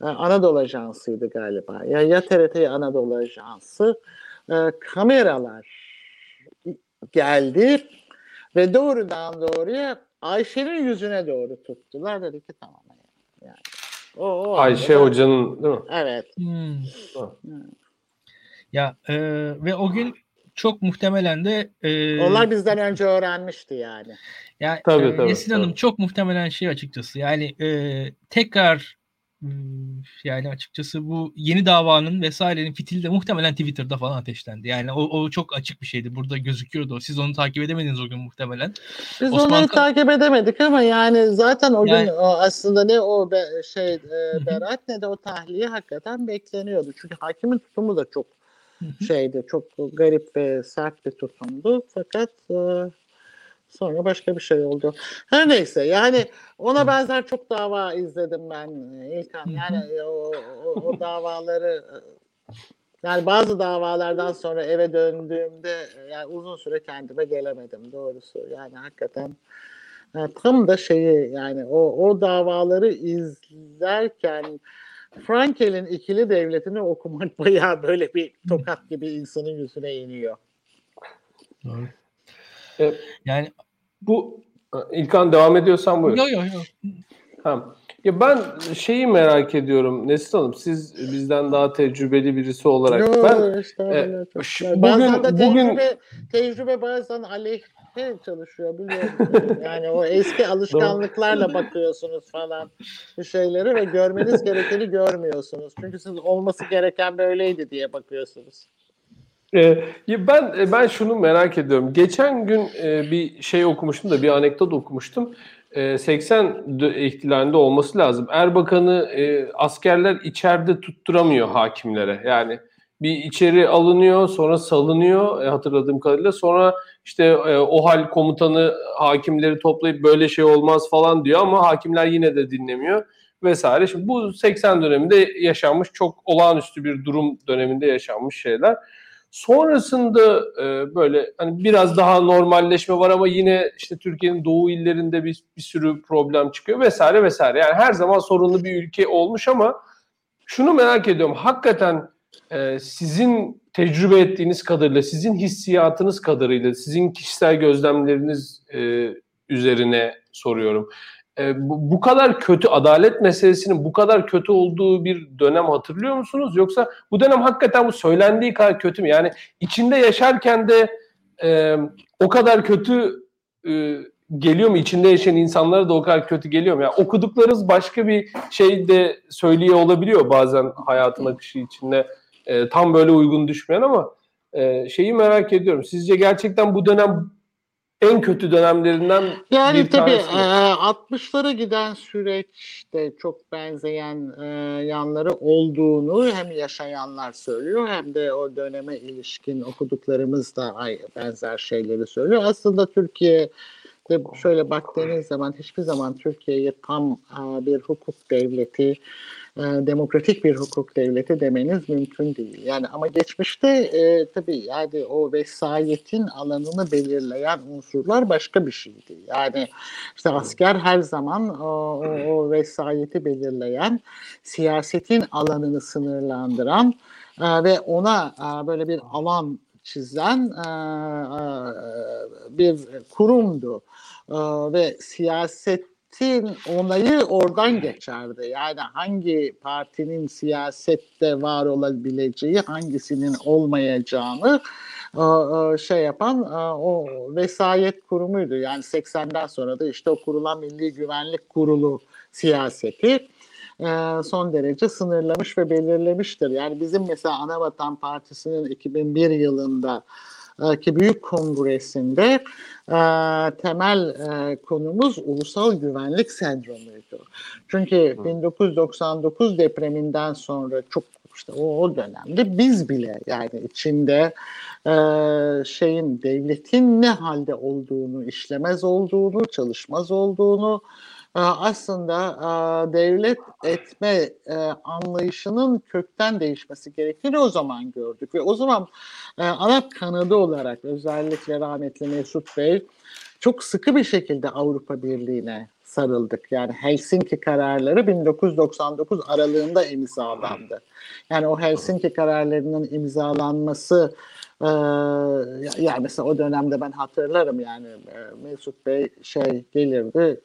e, Anadolu Ajansı'ydı galiba. Ya, ya TRT ya Anadolu Ajansı. E, kameralar geldi ve doğrudan doğruya Ayşe'nin yüzüne doğru tuttular. Dedi ki tamam. Yani, o, o Ayşe anda- Hoca'nın değil mi? Evet. Hmm. Ha. Ya e, ve o gün çok muhtemelen de e, Onlar bizden önce öğrenmişti yani. ya Tabii, e, tabii, Hanım tabii. çok muhtemelen şey açıkçası yani e, tekrar hmm, yani açıkçası bu yeni davanın vesairenin fitili de muhtemelen Twitter'da falan ateşlendi. Yani o, o çok açık bir şeydi. Burada gözüküyordu. Siz onu takip edemediniz o gün muhtemelen. Biz Osman onları Ka- takip edemedik ama yani zaten o Yani- gün o aslında ne o be, şey e, hı. beraat ne de o tahliye hakikaten bekleniyordu. Çünkü hakimin tutumu da çok şeydi, çok garip ve sert bir tutumdu. Fakat e, sonra başka bir şey oldu. Her neyse yani ona benzer çok dava izledim ben e, İlkan. Yani e, o, o, o davaları e, yani bazı davalardan sonra eve döndüğümde yani uzun süre kendime gelemedim doğrusu. Yani hakikaten e, tam da şeyi yani o o davaları izlerken Frankel'in ikili devletini okumak *laughs* bayağı böyle bir tokat gibi insanın yüzüne iniyor. Doğru. Yani Bu İlkan devam ediyorsan buyur. yo yo yo. Ha. Ya ben şeyi merak ediyorum Nesrin Hanım. Siz bizden daha tecrübeli birisi olarak. Yo, ben işte e, şu- bugün- bazen de bugün- tecrübe, tecrübe bazen aleyhte çalışıyor biliyorum. yani *laughs* o eski alışkanlıklarla bakıyorsunuz falan bu şeyleri ve görmeniz gerekeni görmüyorsunuz. Çünkü siz olması gereken böyleydi diye bakıyorsunuz. E, ya ben e, ben şunu merak ediyorum. Geçen gün e, bir şey okumuştum da bir anekdot okumuştum. E, 80 dö- ihtilalinde olması lazım. Erbakan'ı e, askerler içeride tutturamıyor hakimlere. Yani bir içeri alınıyor, sonra salınıyor hatırladığım kadarıyla. Sonra işte e, o hal komutanı hakimleri toplayıp böyle şey olmaz falan diyor ama hakimler yine de dinlemiyor vesaire. Şimdi bu 80 döneminde yaşanmış çok olağanüstü bir durum döneminde yaşanmış şeyler. Sonrasında e, böyle hani biraz daha normalleşme var ama yine işte Türkiye'nin doğu illerinde bir, bir sürü problem çıkıyor vesaire vesaire. Yani her zaman sorunlu bir ülke olmuş ama şunu merak ediyorum. Hakikaten e, sizin tecrübe ettiğiniz kadarıyla, sizin hissiyatınız kadarıyla, sizin kişisel gözlemleriniz e, üzerine soruyorum. E, bu, bu kadar kötü, adalet meselesinin bu kadar kötü olduğu bir dönem hatırlıyor musunuz? Yoksa bu dönem hakikaten bu söylendiği kadar kötü mü? Yani içinde yaşarken de e, o kadar kötü e, geliyor mu? İçinde yaşayan insanlara da o kadar kötü geliyor mu? Yani okuduklarınız başka bir şey de söylüyor olabiliyor bazen hayatın akışı içinde. E, tam böyle uygun düşmeyen ama e, şeyi merak ediyorum. Sizce gerçekten bu dönem en kötü dönemlerinden Yani bir tabii e, 60'lara giden süreçte çok benzeyen e, yanları olduğunu hem yaşayanlar söylüyor hem de o döneme ilişkin okuduklarımız da benzer şeyleri söylüyor. Aslında Türkiye de şöyle baktığınız zaman hiçbir zaman Türkiye'yi tam bir hukuk devleti, demokratik bir hukuk devleti demeniz mümkün değil. Yani ama geçmişte e, tabii yani o vesayetin alanını belirleyen unsurlar başka bir şeydi. Yani işte asker her zaman o, o vesayeti belirleyen, siyasetin alanını sınırlandıran e, ve ona e, böyle bir alan çizen e, e, bir kurumdu e, ve siyasetin onayı oradan geçerdi. Yani hangi partinin siyasette var olabileceği, hangisinin olmayacağını şey yapan o vesayet kurumuydu. Yani 80'den sonra da işte o kurulan Milli Güvenlik Kurulu siyaseti e, son derece sınırlamış ve belirlemiştir. Yani bizim mesela Anavatan Partisi'nin 2001 yılında e, ki büyük kongresinde e, temel e, konumuz ulusal güvenlik sendromuydu. Çünkü 1999 depreminden sonra çok işte o, o dönemde biz bile yani içinde e, şeyin devletin ne halde olduğunu, işlemez olduğunu, çalışmaz olduğunu, aslında e, devlet etme e, anlayışının kökten değişmesi gerektiğini o zaman gördük. Ve o zaman e, ana kanadı olarak özellikle rahmetli Mesut Bey çok sıkı bir şekilde Avrupa Birliği'ne sarıldık. Yani Helsinki kararları 1999 aralığında imzalandı. Yani o Helsinki kararlarının imzalanması ee, yani mesela o dönemde ben hatırlarım yani Mesut Bey şey gelirdi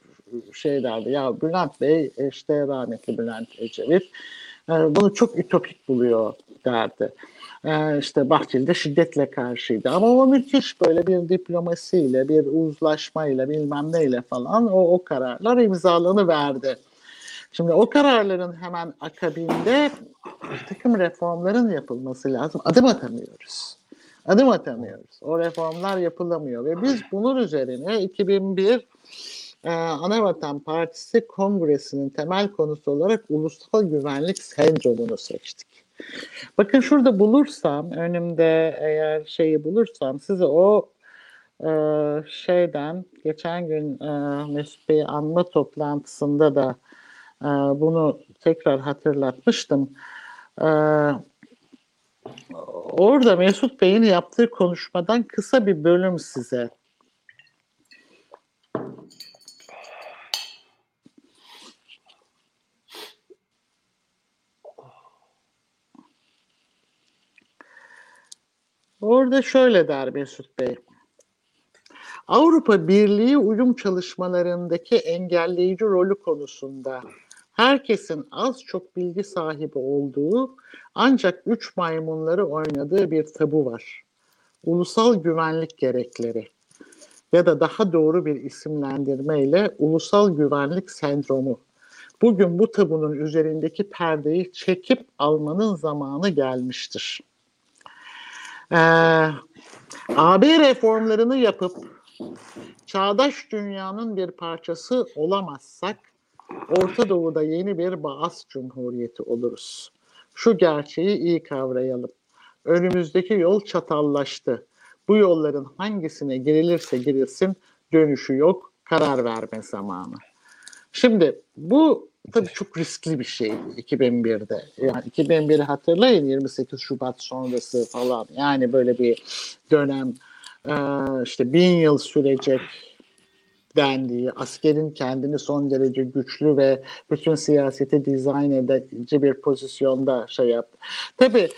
şey derdi ya Bülent Bey işte rahmetli Bülent Ecevit e, bunu çok ütopik buluyor derdi. E, işte Bahçeli'de şiddetle karşıydı ama o müthiş böyle bir diplomasiyle bir uzlaşmayla bilmem neyle falan o, o kararlar imzalanı verdi. Şimdi o kararların hemen akabinde takım reformların yapılması lazım. Adım atamıyoruz. Adım atamıyoruz. O reformlar yapılamıyor ve biz bunun üzerine 2001 e, Anavatan Partisi Kongresi'nin temel konusu olarak ulusal güvenlik sendromunu seçtik. Bakın şurada bulursam, önümde eğer şeyi bulursam size o e, şeyden geçen gün e, Mesut Bey anma toplantısında da e, bunu tekrar hatırlatmıştım. E, orada Mesut Bey'in yaptığı konuşmadan kısa bir bölüm size Orada şöyle der Mesut Bey. Avrupa Birliği uyum çalışmalarındaki engelleyici rolü konusunda herkesin az çok bilgi sahibi olduğu ancak üç maymunları oynadığı bir tabu var. Ulusal güvenlik gerekleri ya da daha doğru bir isimlendirmeyle ulusal güvenlik sendromu. Bugün bu tabunun üzerindeki perdeyi çekip almanın zamanı gelmiştir. Ee, AB reformlarını yapıp çağdaş dünyanın bir parçası olamazsak Orta Doğu'da yeni bir Baas Cumhuriyeti oluruz. Şu gerçeği iyi kavrayalım. Önümüzdeki yol çatallaştı. Bu yolların hangisine girilirse girilsin dönüşü yok, karar verme zamanı. Şimdi bu tabii çok riskli bir şey 2001'de. Yani 2001'i hatırlayın 28 Şubat sonrası falan. Yani böyle bir dönem işte bin yıl sürecek dendiği, askerin kendini son derece güçlü ve bütün siyaseti dizayn edici bir pozisyonda şey yaptı. Tabii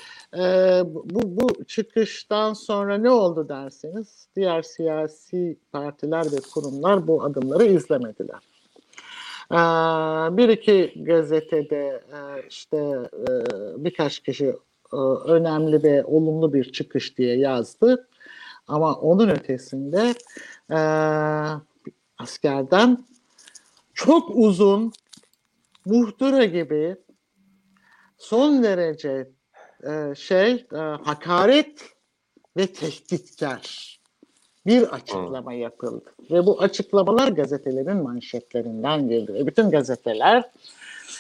bu, bu çıkıştan sonra ne oldu derseniz diğer siyasi partiler ve kurumlar bu adımları izlemediler. Ee, bir iki gazetede e, işte e, birkaç kişi e, önemli ve olumlu bir çıkış diye yazdı. Ama onun ötesinde askerden çok uzun muhtıra gibi son derece şey hakaret ve tehditkar bir açıklama yapıldı. Ve bu açıklamalar gazetelerin manşetlerinden geldi. Ve bütün gazeteler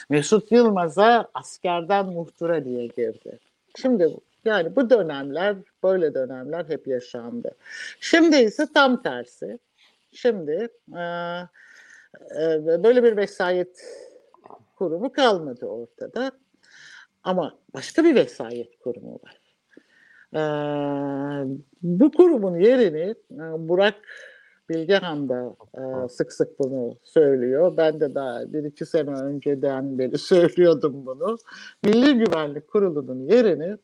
Mesut Yılmaz'a askerden muhtıra diye girdi. Şimdi yani bu dönemler, böyle dönemler hep yaşandı. Şimdi ise tam tersi. şimdi e, e, böyle bir vesayet kurumu kalmadı ortada. Ama başka bir vesayet kurumu var. E, bu kurumun yerini e, Burak Bilgehan da e, sık sık bunu söylüyor. Ben de daha bir iki sene önceden beri *laughs* söylüyordum bunu. Milli Güvenlik Kurulu'nun yerini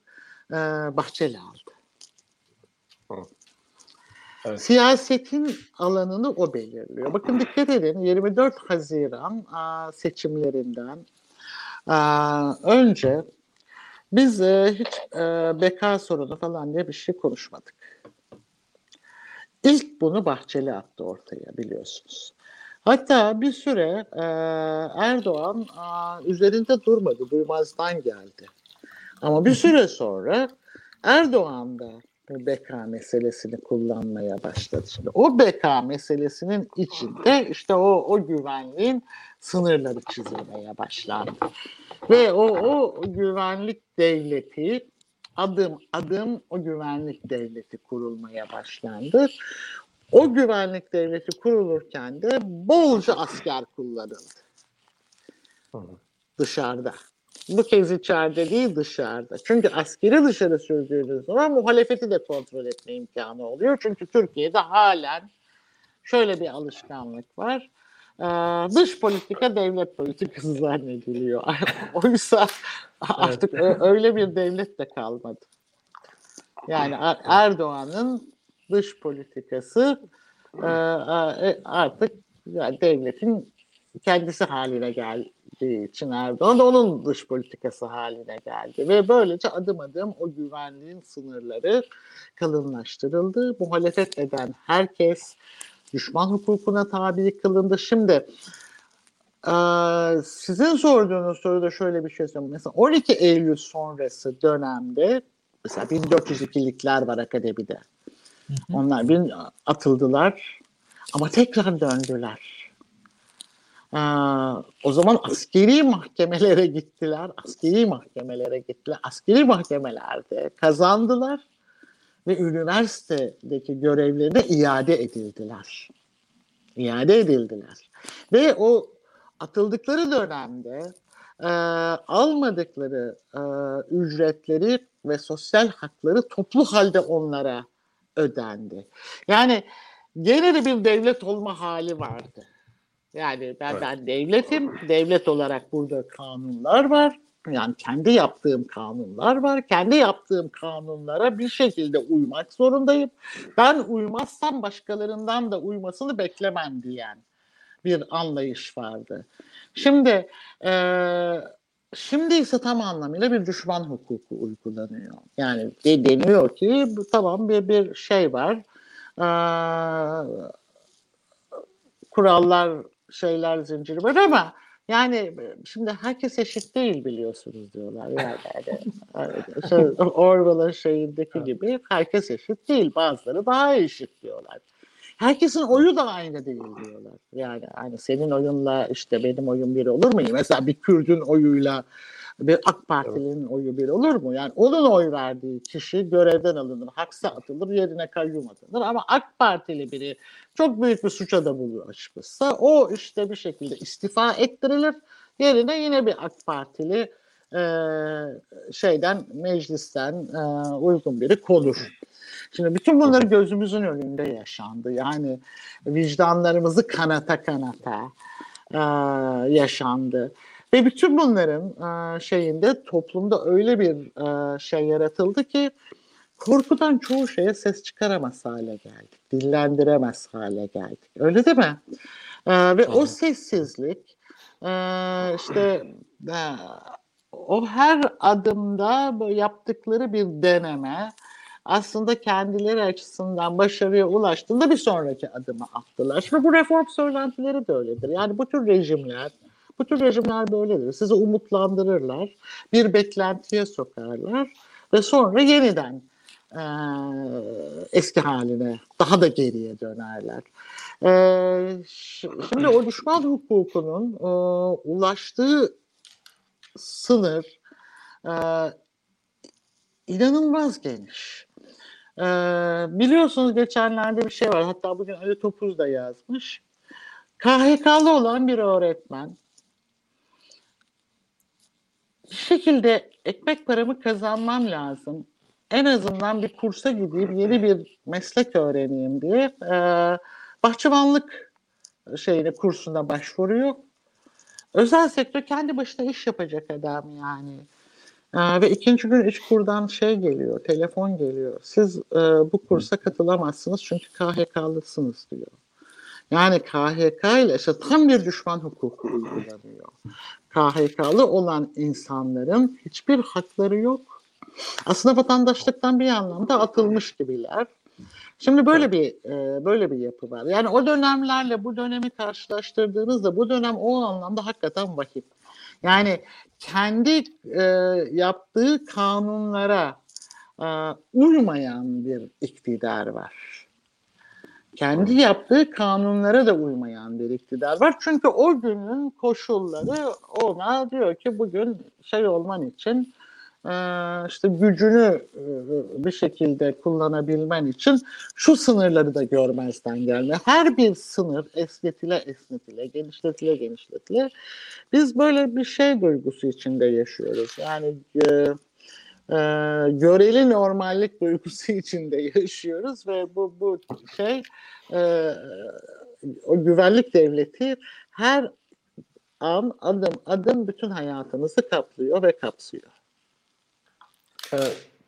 e, Bahçeli aldı. Evet. Siyasetin alanını o belirliyor. Bakın dikkat edin 24 Haziran a, seçimlerinden a, önce biz e, hiç e, beka sorunu falan diye bir şey konuşmadık. İlk bunu Bahçeli attı ortaya biliyorsunuz. Hatta bir süre e, Erdoğan a, üzerinde durmadı, duymazdan geldi. Ama bir süre sonra Erdoğan da beka meselesini kullanmaya başladı. Şimdi o beka meselesinin içinde işte o, o güvenliğin sınırları çizilmeye başlandı. Ve o, o güvenlik devleti adım adım o güvenlik devleti kurulmaya başlandı. O güvenlik devleti kurulurken de bolca asker kullanıldı. Dışarıda. Bu kez içeride değil dışarıda. Çünkü askeri dışarı sürdüğünüz zaman muhalefeti de kontrol etme imkanı oluyor. Çünkü Türkiye'de halen şöyle bir alışkanlık var. Ee, dış politika devlet politikası *laughs* zannediliyor. *laughs* Oysa artık evet. öyle bir devlet de kalmadı. Yani Erdoğan'ın dış politikası e, e, artık devletin kendisi haline geldiği için Erdoğan da onun dış politikası haline geldi. Ve böylece adım adım o güvenliğin sınırları kalınlaştırıldı. Muhalefet eden herkes düşman hukukuna tabi kılındı. Şimdi sizin sorduğunuz soruda şöyle bir şey söyleyeyim. Mesela 12 Eylül sonrası dönemde mesela 1402'likler var akademide. Onlar bir atıldılar ama tekrar döndüler. Aa, o zaman askeri mahkemelere gittiler. Askeri mahkemelere gittiler. Askeri mahkemelerde kazandılar ve üniversitedeki görevlerine iade edildiler. İade edildiler. Ve o atıldıkları dönemde e, almadıkları e, ücretleri ve sosyal hakları toplu halde onlara ödendi. Yani gene de bir devlet olma hali vardı. Yani ben, evet. ben devletim, devlet olarak burada kanunlar var. Yani kendi yaptığım kanunlar var. Kendi yaptığım kanunlara bir şekilde uymak zorundayım. Ben uymazsam başkalarından da uymasını beklemem diyen bir anlayış vardı. Şimdi e, şimdi ise tam anlamıyla bir düşman hukuku uygulanıyor. Yani de, deniyor ki bu tamam bir bir şey var. E, kurallar şeyler zinciri var ama yani şimdi herkes eşit değil biliyorsunuz diyorlar. Yani, yani şey, Orwell'ın şeyindeki gibi herkes eşit değil. Bazıları daha eşit diyorlar. Herkesin oyu da aynı değil diyorlar. Yani hani senin oyunla işte benim oyun bir olur mu? Mesela bir Kürdün oyuyla bir AK Partili'nin evet. oyu bir olur mu? Yani onun oy verdiği kişi görevden alınır, haksa atılır, yerine kayyum atılır. Ama AK Partili biri çok büyük bir suça da bulaşmışsa o işte bir şekilde istifa ettirilir. Yerine yine bir AK Partili e, şeyden meclisten e, uygun biri konur. Şimdi bütün bunları gözümüzün önünde yaşandı. Yani vicdanlarımızı kanata kanata e, yaşandı. Ve bütün bunların e, şeyinde toplumda öyle bir e, şey yaratıldı ki korkudan çoğu şeye ses çıkaramaz hale geldik. Dillendiremez hale geldik. Öyle değil mi? E, ve o sessizlik e, işte e, o her adımda yaptıkları bir deneme aslında kendileri açısından başarıya ulaştığında bir sonraki adımı attılar. Şimdi bu reform söylentileri de öyledir. Yani bu tür rejimler bu tür rejimler böyledir. Sizi umutlandırırlar, bir beklentiye sokarlar ve sonra yeniden e, eski haline daha da geriye dönerler. E, şimdi o düşman hukukunun e, ulaştığı sınır e, inanılmaz geniş. Ee, biliyorsunuz geçenlerde bir şey var. Hatta bugün Ali Topuz da yazmış. KHK'lı olan bir öğretmen bir şekilde ekmek paramı kazanmam lazım. En azından bir kursa gideyim, yeni bir meslek öğreneyim diye e, bahçıvanlık şeyine kursuna başvuruyor. Özel sektör kendi başına iş yapacak adam yani. Ee, ve ikinci gün iç kurdan şey geliyor, telefon geliyor. Siz e, bu kursa katılamazsınız çünkü KHK'lısınız diyor. Yani KHK ile işte tam bir düşman hukuku uygulanıyor. KHK'lı olan insanların hiçbir hakları yok. Aslında vatandaşlıktan bir anlamda atılmış gibiler. Şimdi böyle bir e, böyle bir yapı var. Yani o dönemlerle bu dönemi karşılaştırdığınızda bu dönem o anlamda hakikaten vahim. Yani kendi e, yaptığı kanunlara e, uymayan bir iktidar var. Kendi yaptığı kanunlara da uymayan bir iktidar var. Çünkü o günün koşulları ona diyor ki bugün şey olman için işte gücünü bir şekilde kullanabilmen için şu sınırları da görmezden gelme. Her bir sınır esnetile esnetile, genişletile genişletile biz böyle bir şey duygusu içinde yaşıyoruz. Yani e, e, göreli normallik duygusu *laughs* içinde yaşıyoruz ve bu bu şey e, o güvenlik devleti her an adım adım bütün hayatımızı kaplıyor ve kapsıyor. Ee,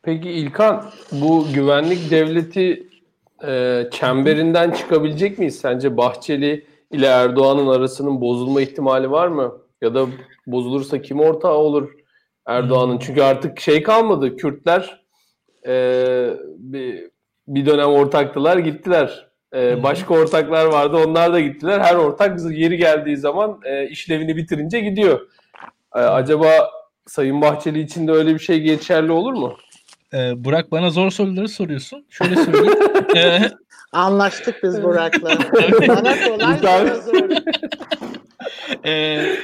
peki İlkan bu güvenlik devleti e, çemberinden çıkabilecek miyiz? Sence Bahçeli ile Erdoğan'ın arasının bozulma ihtimali var mı? Ya da bozulursa kim ortağı olur Erdoğan'ın? Çünkü artık şey kalmadı. Kürtler e, bir, bir dönem ortaktılar gittiler. E, başka ortaklar vardı onlar da gittiler. Her ortak yeri geldiği zaman e, işlevini bitirince gidiyor. E, acaba Sayın Bahçeli için de öyle bir şey geçerli olur mu? Ee, Burak bana zor soruları soruyorsun. Şöyle söyleyeyim. *laughs* ee, Anlaştık biz Burak'la. *laughs* bana kolay bana zor. ee,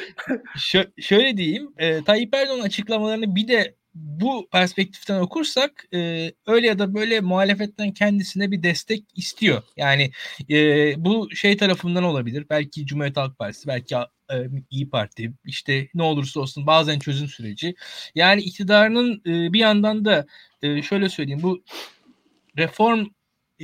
şö- şöyle diyeyim. E, Tayyip Erdoğan açıklamalarını bir de bu perspektiften okursak e, öyle ya da böyle muhalefetten kendisine bir destek istiyor. Yani e, bu şey tarafından olabilir. Belki Cumhuriyet Halk Partisi, belki e, İyi Parti, işte ne olursa olsun bazen çözüm süreci. Yani iktidarının e, bir yandan da e, şöyle söyleyeyim bu reform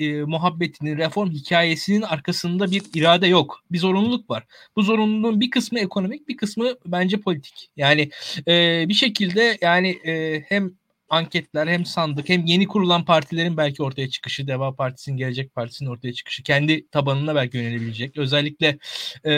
e, muhabbetinin, reform hikayesinin arkasında bir irade yok. Bir zorunluluk var. Bu zorunluluğun bir kısmı ekonomik, bir kısmı bence politik. Yani e, bir şekilde yani e, hem anketler hem sandık hem yeni kurulan partilerin belki ortaya çıkışı, Deva Partisi'nin, Gelecek Partisi'nin ortaya çıkışı, kendi tabanına belki yönelebilecek. Özellikle e,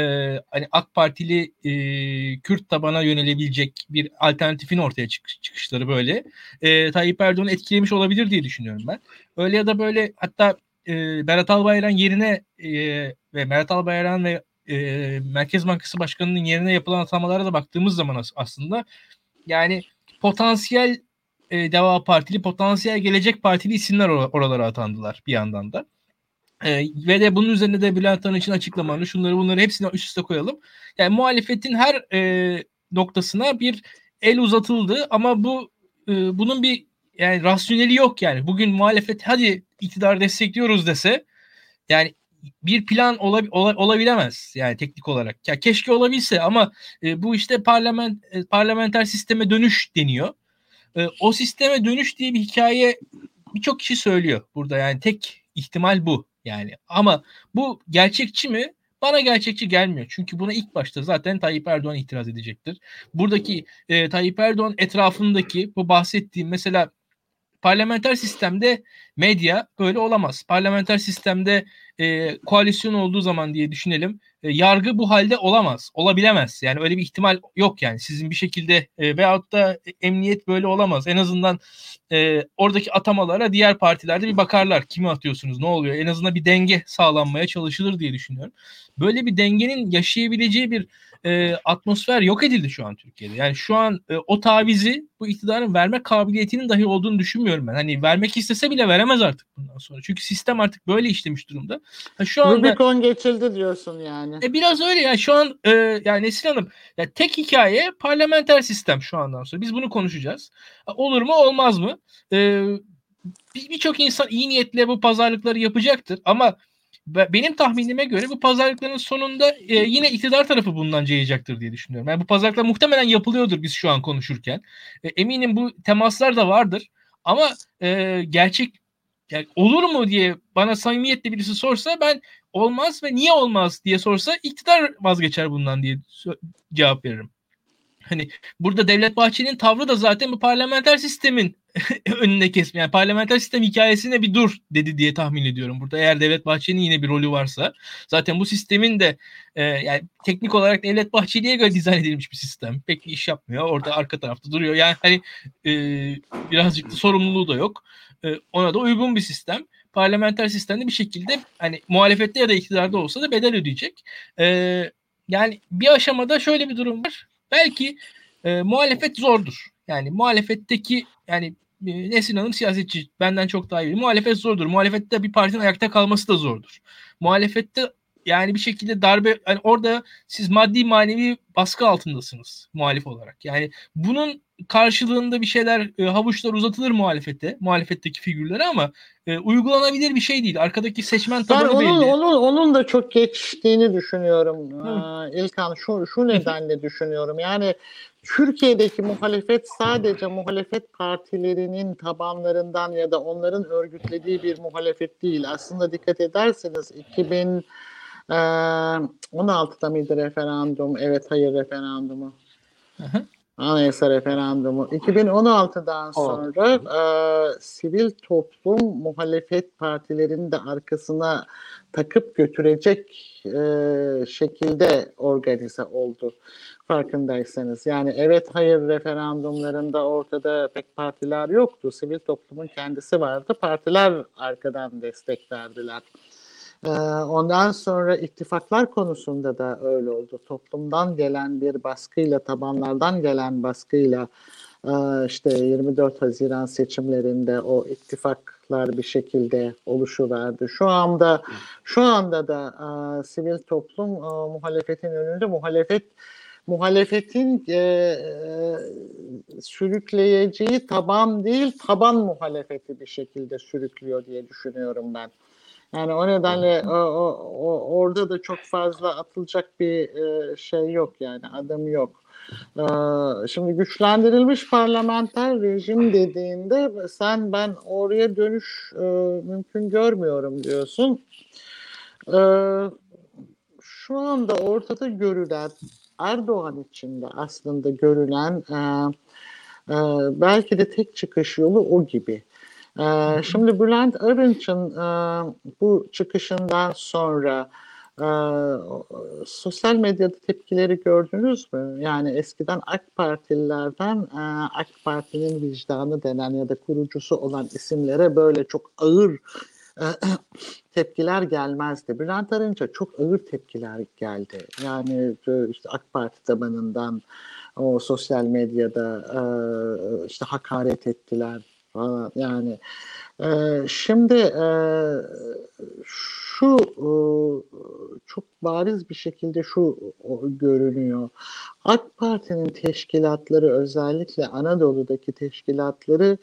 hani AK Partili e, Kürt tabana yönelebilecek bir alternatifin ortaya çık- çıkışları böyle. E, Tayyip Erdoğan'ı etkilemiş olabilir diye düşünüyorum ben. Öyle ya da böyle hatta e, Berat Albayrak yerine e, ve Berat Albayrak ve e, Merkez Bankası Başkanı'nın yerine yapılan atamalara da baktığımız zaman aslında yani potansiyel e, Deva Partili, potansiyel Gelecek Partili isimler or- oralara atandılar bir yandan da. E, ve de bunun üzerine de Bülent Arınç'ın açıklamalarını şunları bunları hepsini üst üste koyalım. Yani muhalefetin her e, noktasına bir el uzatıldı ama bu e, bunun bir yani rasyoneli yok yani. Bugün muhalefet hadi iktidar destekliyoruz dese yani bir plan olab ola olabilemez yani teknik olarak. Ya keşke olabilse ama e, bu işte parlament e, parlamenter sisteme dönüş deniyor. E, o sisteme dönüş diye bir hikaye birçok kişi söylüyor burada yani tek ihtimal bu yani. Ama bu gerçekçi mi? Bana gerçekçi gelmiyor. Çünkü buna ilk başta zaten Tayyip Erdoğan itiraz edecektir. Buradaki e, Tayyip Erdoğan etrafındaki bu bahsettiğim mesela parlamenter sistemde medya böyle olamaz. Parlamenter sistemde e, koalisyon olduğu zaman diye düşünelim. E, yargı bu halde olamaz. Olabilemez. Yani öyle bir ihtimal yok yani. Sizin bir şekilde e, veyahut da emniyet böyle olamaz. En azından e, oradaki atamalara diğer partilerde bir bakarlar. Kimi atıyorsunuz? Ne oluyor? En azından bir denge sağlanmaya çalışılır diye düşünüyorum. Böyle bir dengenin yaşayabileceği bir e, atmosfer yok edildi şu an Türkiye'de. Yani şu an e, o tavizi bu iktidarın verme kabiliyetinin dahi olduğunu düşünmüyorum ben. Hani vermek istese bile veremez artık bundan sonra. Çünkü sistem artık böyle işlemiş durumda. Ha, şu anda Rubicon geçildi diyorsun yani. E, biraz öyle yani şu an e, yani Nesin Hanım ya tek hikaye parlamenter sistem şu andan sonra. Biz bunu konuşacağız. Olur mu olmaz mı? E, birçok bir insan iyi niyetle bu pazarlıkları yapacaktır ama benim tahminime göre bu pazarlıkların sonunda e, yine iktidar tarafı bundan cayacaktır diye düşünüyorum. Yani bu pazarlıklar muhtemelen yapılıyordur biz şu an konuşurken. E, eminim bu temaslar da vardır. Ama e, gerçek yani olur mu diye bana samimiyetle birisi sorsa ben olmaz ve niye olmaz diye sorsa iktidar vazgeçer bundan diye cevap veririm. Hani burada Devlet Bahçeli'nin tavrı da zaten bu parlamenter sistemin *laughs* önüne kesme. Yani parlamenter sistem hikayesine bir dur dedi diye tahmin ediyorum. Burada eğer Devlet Bahçeli'nin yine bir rolü varsa zaten bu sistemin de e, yani teknik olarak Devlet Bahçeli'ye göre dizayn edilmiş bir sistem. Pek iş yapmıyor. Orada arka tarafta duruyor. Yani hani e, birazcık da sorumluluğu da yok. E, ona da uygun bir sistem. Parlamenter sistemde bir şekilde hani muhalefette ya da iktidarda olsa da bedel ödeyecek. E, yani bir aşamada şöyle bir durum var. Belki e, muhalefet zordur. Yani muhalefetteki yani e, Nesin Hanım siyasetçi benden çok daha iyi. Muhalefet zordur. Muhalefette bir partinin ayakta kalması da zordur. Muhalefette yani bir şekilde darbe yani orada siz maddi manevi baskı altındasınız muhalif olarak. Yani bunun karşılığında bir şeyler e, havuçlar uzatılır muhalefete, muhalefetteki figürlere ama e, uygulanabilir bir şey değil. Arkadaki seçmen tabanı ben onun, belli. Onun, onun da çok geçtiğini düşünüyorum. Ee, İlkan şu, şu nedenle düşünüyorum. Yani Türkiye'deki muhalefet sadece muhalefet partilerinin tabanlarından ya da onların örgütlediği bir muhalefet değil. Aslında dikkat ederseniz 2000 ee, 16'da mıydı referandum? Evet hayır referandumu. Hı hı. Anayasa referandumu. 2016'dan sonra e, sivil toplum muhalefet partilerinin de arkasına takıp götürecek e, şekilde organize oldu farkındaysanız. Yani evet hayır referandumlarında ortada pek partiler yoktu. Sivil toplumun kendisi vardı. Partiler arkadan destek verdiler. Ee, ondan sonra ittifaklar konusunda da öyle oldu. Toplumdan gelen bir baskıyla, tabanlardan gelen baskıyla e, işte 24 Haziran seçimlerinde o ittifaklar bir şekilde oluşuverdi. Şu anda şu anda da e, sivil toplum e, muhalefetin önünde muhalefet muhalefetin sürükleyeceği taban değil taban muhalefeti bir şekilde sürüklüyor diye düşünüyorum ben. Yani o nedenle o, o, o, orada da çok fazla atılacak bir e, şey yok yani adım yok. E, şimdi güçlendirilmiş parlamenter rejim dediğinde sen ben oraya dönüş e, mümkün görmüyorum diyorsun. E, şu anda ortada görülen Erdoğan içinde aslında görülen e, e, belki de tek çıkış yolu o gibi. Ee, şimdi Bülent Arınç'ın e, bu çıkışından sonra e, sosyal medyada tepkileri gördünüz mü? Yani eskiden AK Partililerden e, AK Parti'nin vicdanı denen ya da kurucusu olan isimlere böyle çok ağır *clears throat* tepkiler gelmezdi. Bülent Arınç'a çok ağır tepkiler geldi. Yani işte AK Parti tabanından o sosyal medyada işte hakaret ettiler yani e, şimdi e, şu e, çok bariz bir şekilde şu görünüyor AK Parti'nin teşkilatları özellikle Anadolu'daki teşkilatları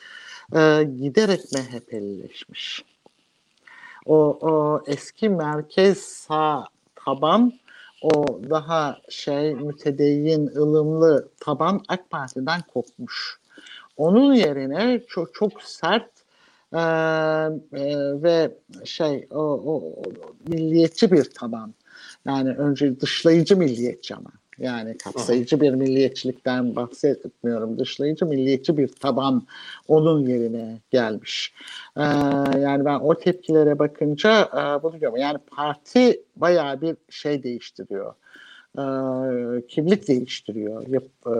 giderek MHP'lileşmiş. O, o eski merkez sağ taban o daha şey mütedeyyin, ılımlı taban AK Parti'den kopmuş. Onun yerine çok çok sert e, e, ve şey o, o, o milliyetçi bir taban. Yani önce dışlayıcı milliyetçi ama. Yani kapsayıcı bir milliyetçilikten bahsetmiyorum. Dışlayıcı milliyetçi bir taban onun yerine gelmiş. Ee, yani ben o tepkilere bakınca e, bunu görüyorum. Yani parti bayağı bir şey değiştiriyor e, kimlik değiştiriyor yap, e,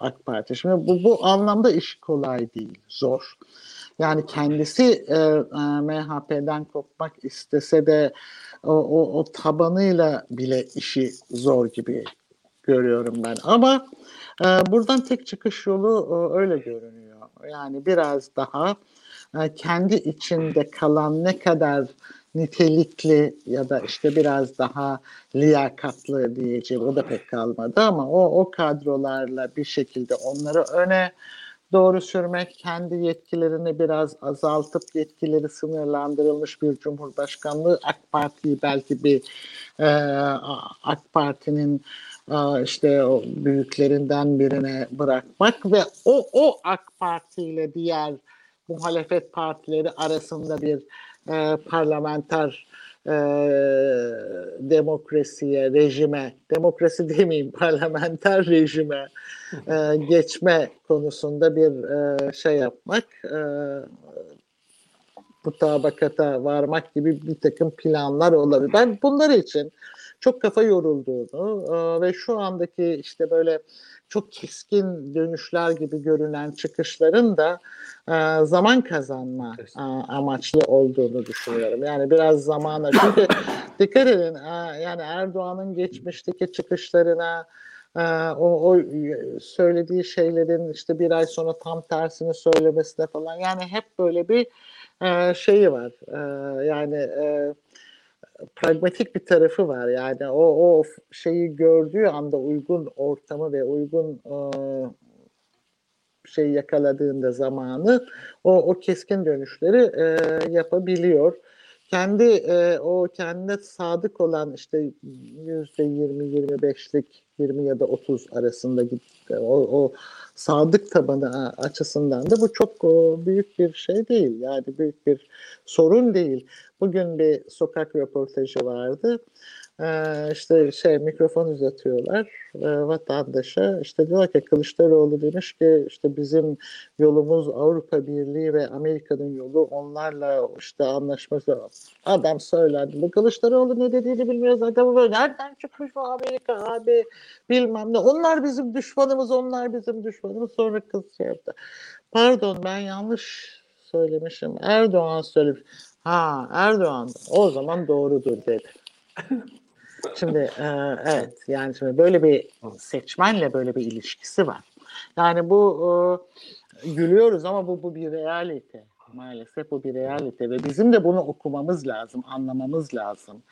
AK Parti. Şimdi bu, bu anlamda iş kolay değil, zor. Yani kendisi e, e, MHP'den kopmak istese de o, o, o tabanıyla bile işi zor gibi görüyorum ben. Ama e, buradan tek çıkış yolu e, öyle görünüyor. Yani biraz daha e, kendi içinde kalan ne kadar nitelikli ya da işte biraz daha liyakatlı diyeceğim o da pek kalmadı ama o o kadrolarla bir şekilde onları öne doğru sürmek, kendi yetkilerini biraz azaltıp yetkileri sınırlandırılmış bir cumhurbaşkanlığı AK Parti'yi belki bir e, AK Parti'nin e, işte o büyüklerinden birine bırakmak ve o o AK Parti ile diğer muhalefet partileri arasında bir e, parlamenter e, demokrasiye, rejime, demokrasi demeyeyim *laughs* parlamenter rejime e, geçme konusunda bir e, şey yapmak, e, mutabakata varmak gibi bir takım planlar olabilir. Ben bunlar için çok kafa yorulduğunu e, ve şu andaki işte böyle çok keskin dönüşler gibi görünen çıkışların da e, zaman kazanma e, amaçlı olduğunu düşünüyorum. Yani biraz zamana çünkü *laughs* dikkat edin e, yani Erdoğan'ın geçmişteki çıkışlarına o, o söylediği şeylerin işte bir ay sonra tam tersini söylemesine falan yani hep böyle bir e, şeyi var. E, yani e, pragmatik bir tarafı var. Yani o, o şeyi gördüğü anda uygun ortamı ve uygun e, şey yakaladığında zamanı o, o keskin dönüşleri e, yapabiliyor. Kendi e, o kendine sadık olan işte yüzde yirmi, yirmi beşlik, yirmi ya da otuz arasında o, o sadık tabanı açısından da bu çok o, büyük bir şey değil. Yani büyük bir sorun değil. Bugün bir sokak röportajı vardı. Ee, işte şey mikrofon uzatıyorlar e, vatandaşa. İşte diyor ki Kılıçdaroğlu demiş ki işte bizim yolumuz Avrupa Birliği ve Amerika'nın yolu onlarla işte anlaşması. Adam söylendi. Kılıçdaroğlu ne dediğini bilmiyor zaten. Böyle nereden çıkmış bu Amerika abi bilmem ne. Onlar bizim düşmanımız onlar bizim düşmanımız. Sonra kız şey yaptı. Pardon ben yanlış söylemişim. Erdoğan söylemiş. Ha Erdoğan o zaman doğrudur dedi. *laughs* Şimdi e, evet yani şimdi böyle bir seçmenle böyle bir ilişkisi var. Yani bu e, gülüyoruz ama bu bu bir realite. Maalesef bu bir realite ve bizim de bunu okumamız lazım, anlamamız lazım.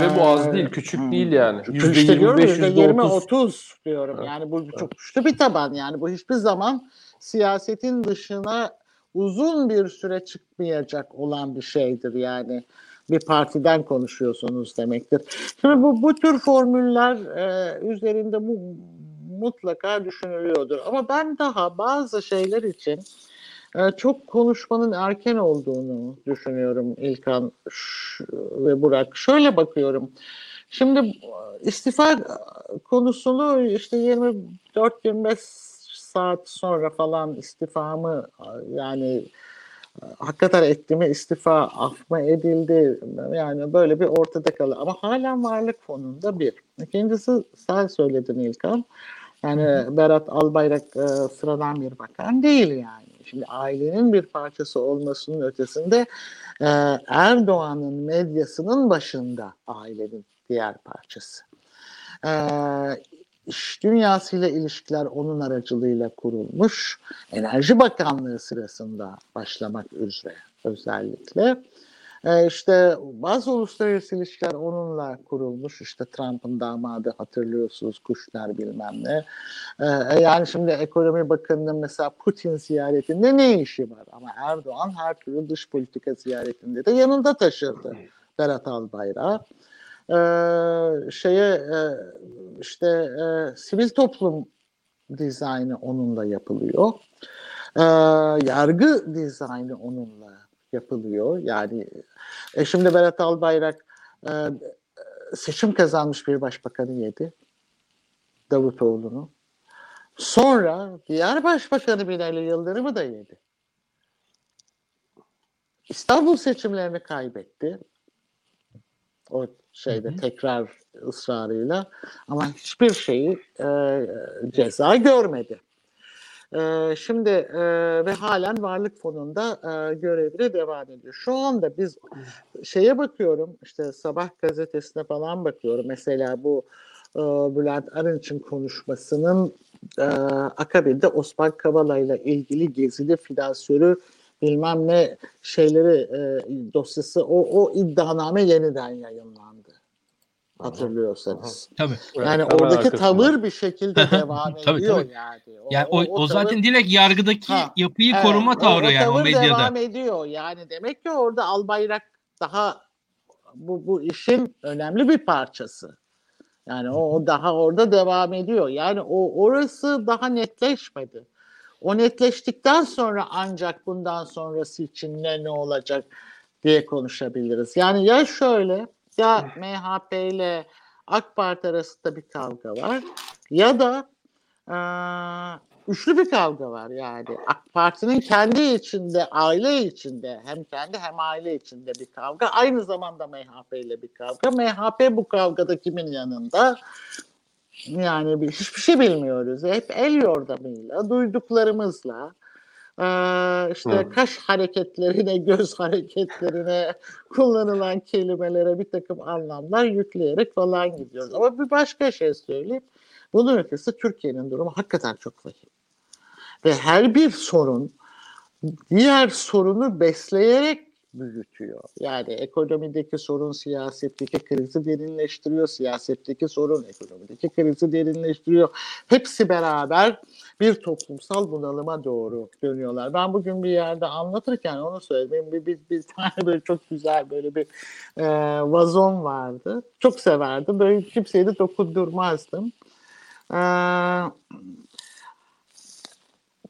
Ve bu az değil, küçük hmm. değil yani. Yüzde işte %20, %30 diyorum. Yani bu çok güçlü bir taban. Yani bu hiçbir zaman siyasetin dışına uzun bir süre çıkmayacak olan bir şeydir yani bir partiden konuşuyorsunuz demektir. Şimdi bu, bu tür formüller e, üzerinde bu mutlaka düşünülüyordur. Ama ben daha bazı şeyler için e, çok konuşmanın erken olduğunu düşünüyorum İlkan ve Burak. Şöyle bakıyorum. Şimdi istifa konusunu işte 24-25 saat sonra falan istifamı yani hakikaten etti mi istifa af mı edildi yani böyle bir ortada kalır ama halen varlık fonunda bir. İkincisi sen söyledin İlkan yani Berat Albayrak e, sıradan bir bakan değil yani. Şimdi ailenin bir parçası olmasının ötesinde e, Erdoğan'ın medyasının başında ailenin diğer parçası. E, iş dünyasıyla ilişkiler onun aracılığıyla kurulmuş. Enerji Bakanlığı sırasında başlamak üzere özellikle. Ee, işte bazı uluslararası ilişkiler onunla kurulmuş. İşte Trump'ın damadı hatırlıyorsunuz kuşlar bilmem ne. Ee, yani şimdi ekonomi bakanının mesela Putin ziyaretinde ne işi var? Ama Erdoğan her türlü dış politika ziyaretinde de yanında taşırdı Berat Albayrak e, şeye e, işte e, sivil toplum dizaynı onunla yapılıyor. E, yargı dizaynı onunla yapılıyor. Yani e, şimdi Berat Albayrak e, seçim kazanmış bir başbakanı yedi. Davutoğlu'nu. Sonra diğer başbakanı Binali Yıldırım'ı da yedi. İstanbul seçimlerini kaybetti. O şeyde hı tekrar ısrarıyla ama hiçbir şeyi e, ceza görmedi. E, şimdi e, ve halen varlık fonunda e, görevine devam ediyor. Şu anda biz şeye bakıyorum işte sabah gazetesine falan bakıyorum mesela bu e, Bülent Arınç'ın konuşmasının e, akabinde Osman Kavala ile ilgili gezili finansörü bilmem ne şeyleri e, dosyası o, o iddianame yeniden yayınlandı. Hatırlıyorsanız. Tabii. Yani hemen oradaki tavır bir şekilde *laughs* devam Tabii, ediyor tabii. yani. O, Yani o, o, tavır- zaten direkt yargıdaki Ha, yapıyı Evet, koruma o- tavrı o yani o tavır medyada. devam ediyor. Yani demek ki orada Albayrak daha bu, bu işin önemli bir parçası. Yani o, o daha orada devam ediyor. Yani o orası daha netleşmedi. O netleştikten sonra ancak bundan sonrası için ne ne olacak diye konuşabiliriz. Yani ya şöyle ya MHP ile AK Parti arasında bir kavga var ya da eee, üçlü bir kavga var yani. AK Parti'nin kendi içinde, aile içinde hem kendi hem aile içinde bir kavga. Aynı zamanda MHP ile bir kavga. MHP bu kavgada kimin yanında? Yani bir, hiçbir şey bilmiyoruz. Hep el yordamıyla, duyduklarımızla, eee, işte Hı. kaş hareketlerine, göz hareketlerine, kullanılan kelimelere bir takım anlamlar yükleyerek falan gidiyoruz. Ama bir başka şey söyleyeyim. Bunun ötesi Türkiye'nin durumu hakikaten çok vahim. Ve her bir sorun diğer sorunu besleyerek büyütüyor. Yani ekonomideki sorun siyasetteki krizi derinleştiriyor, siyasetteki sorun ekonomideki krizi derinleştiriyor. Hepsi beraber bir toplumsal bunalıma doğru dönüyorlar. Ben bugün bir yerde anlatırken onu söyledim. Bir, bir, bir tane böyle çok güzel böyle bir e, vazon vardı. Çok severdim. Böyle kimseye de dokundurmazdım. E,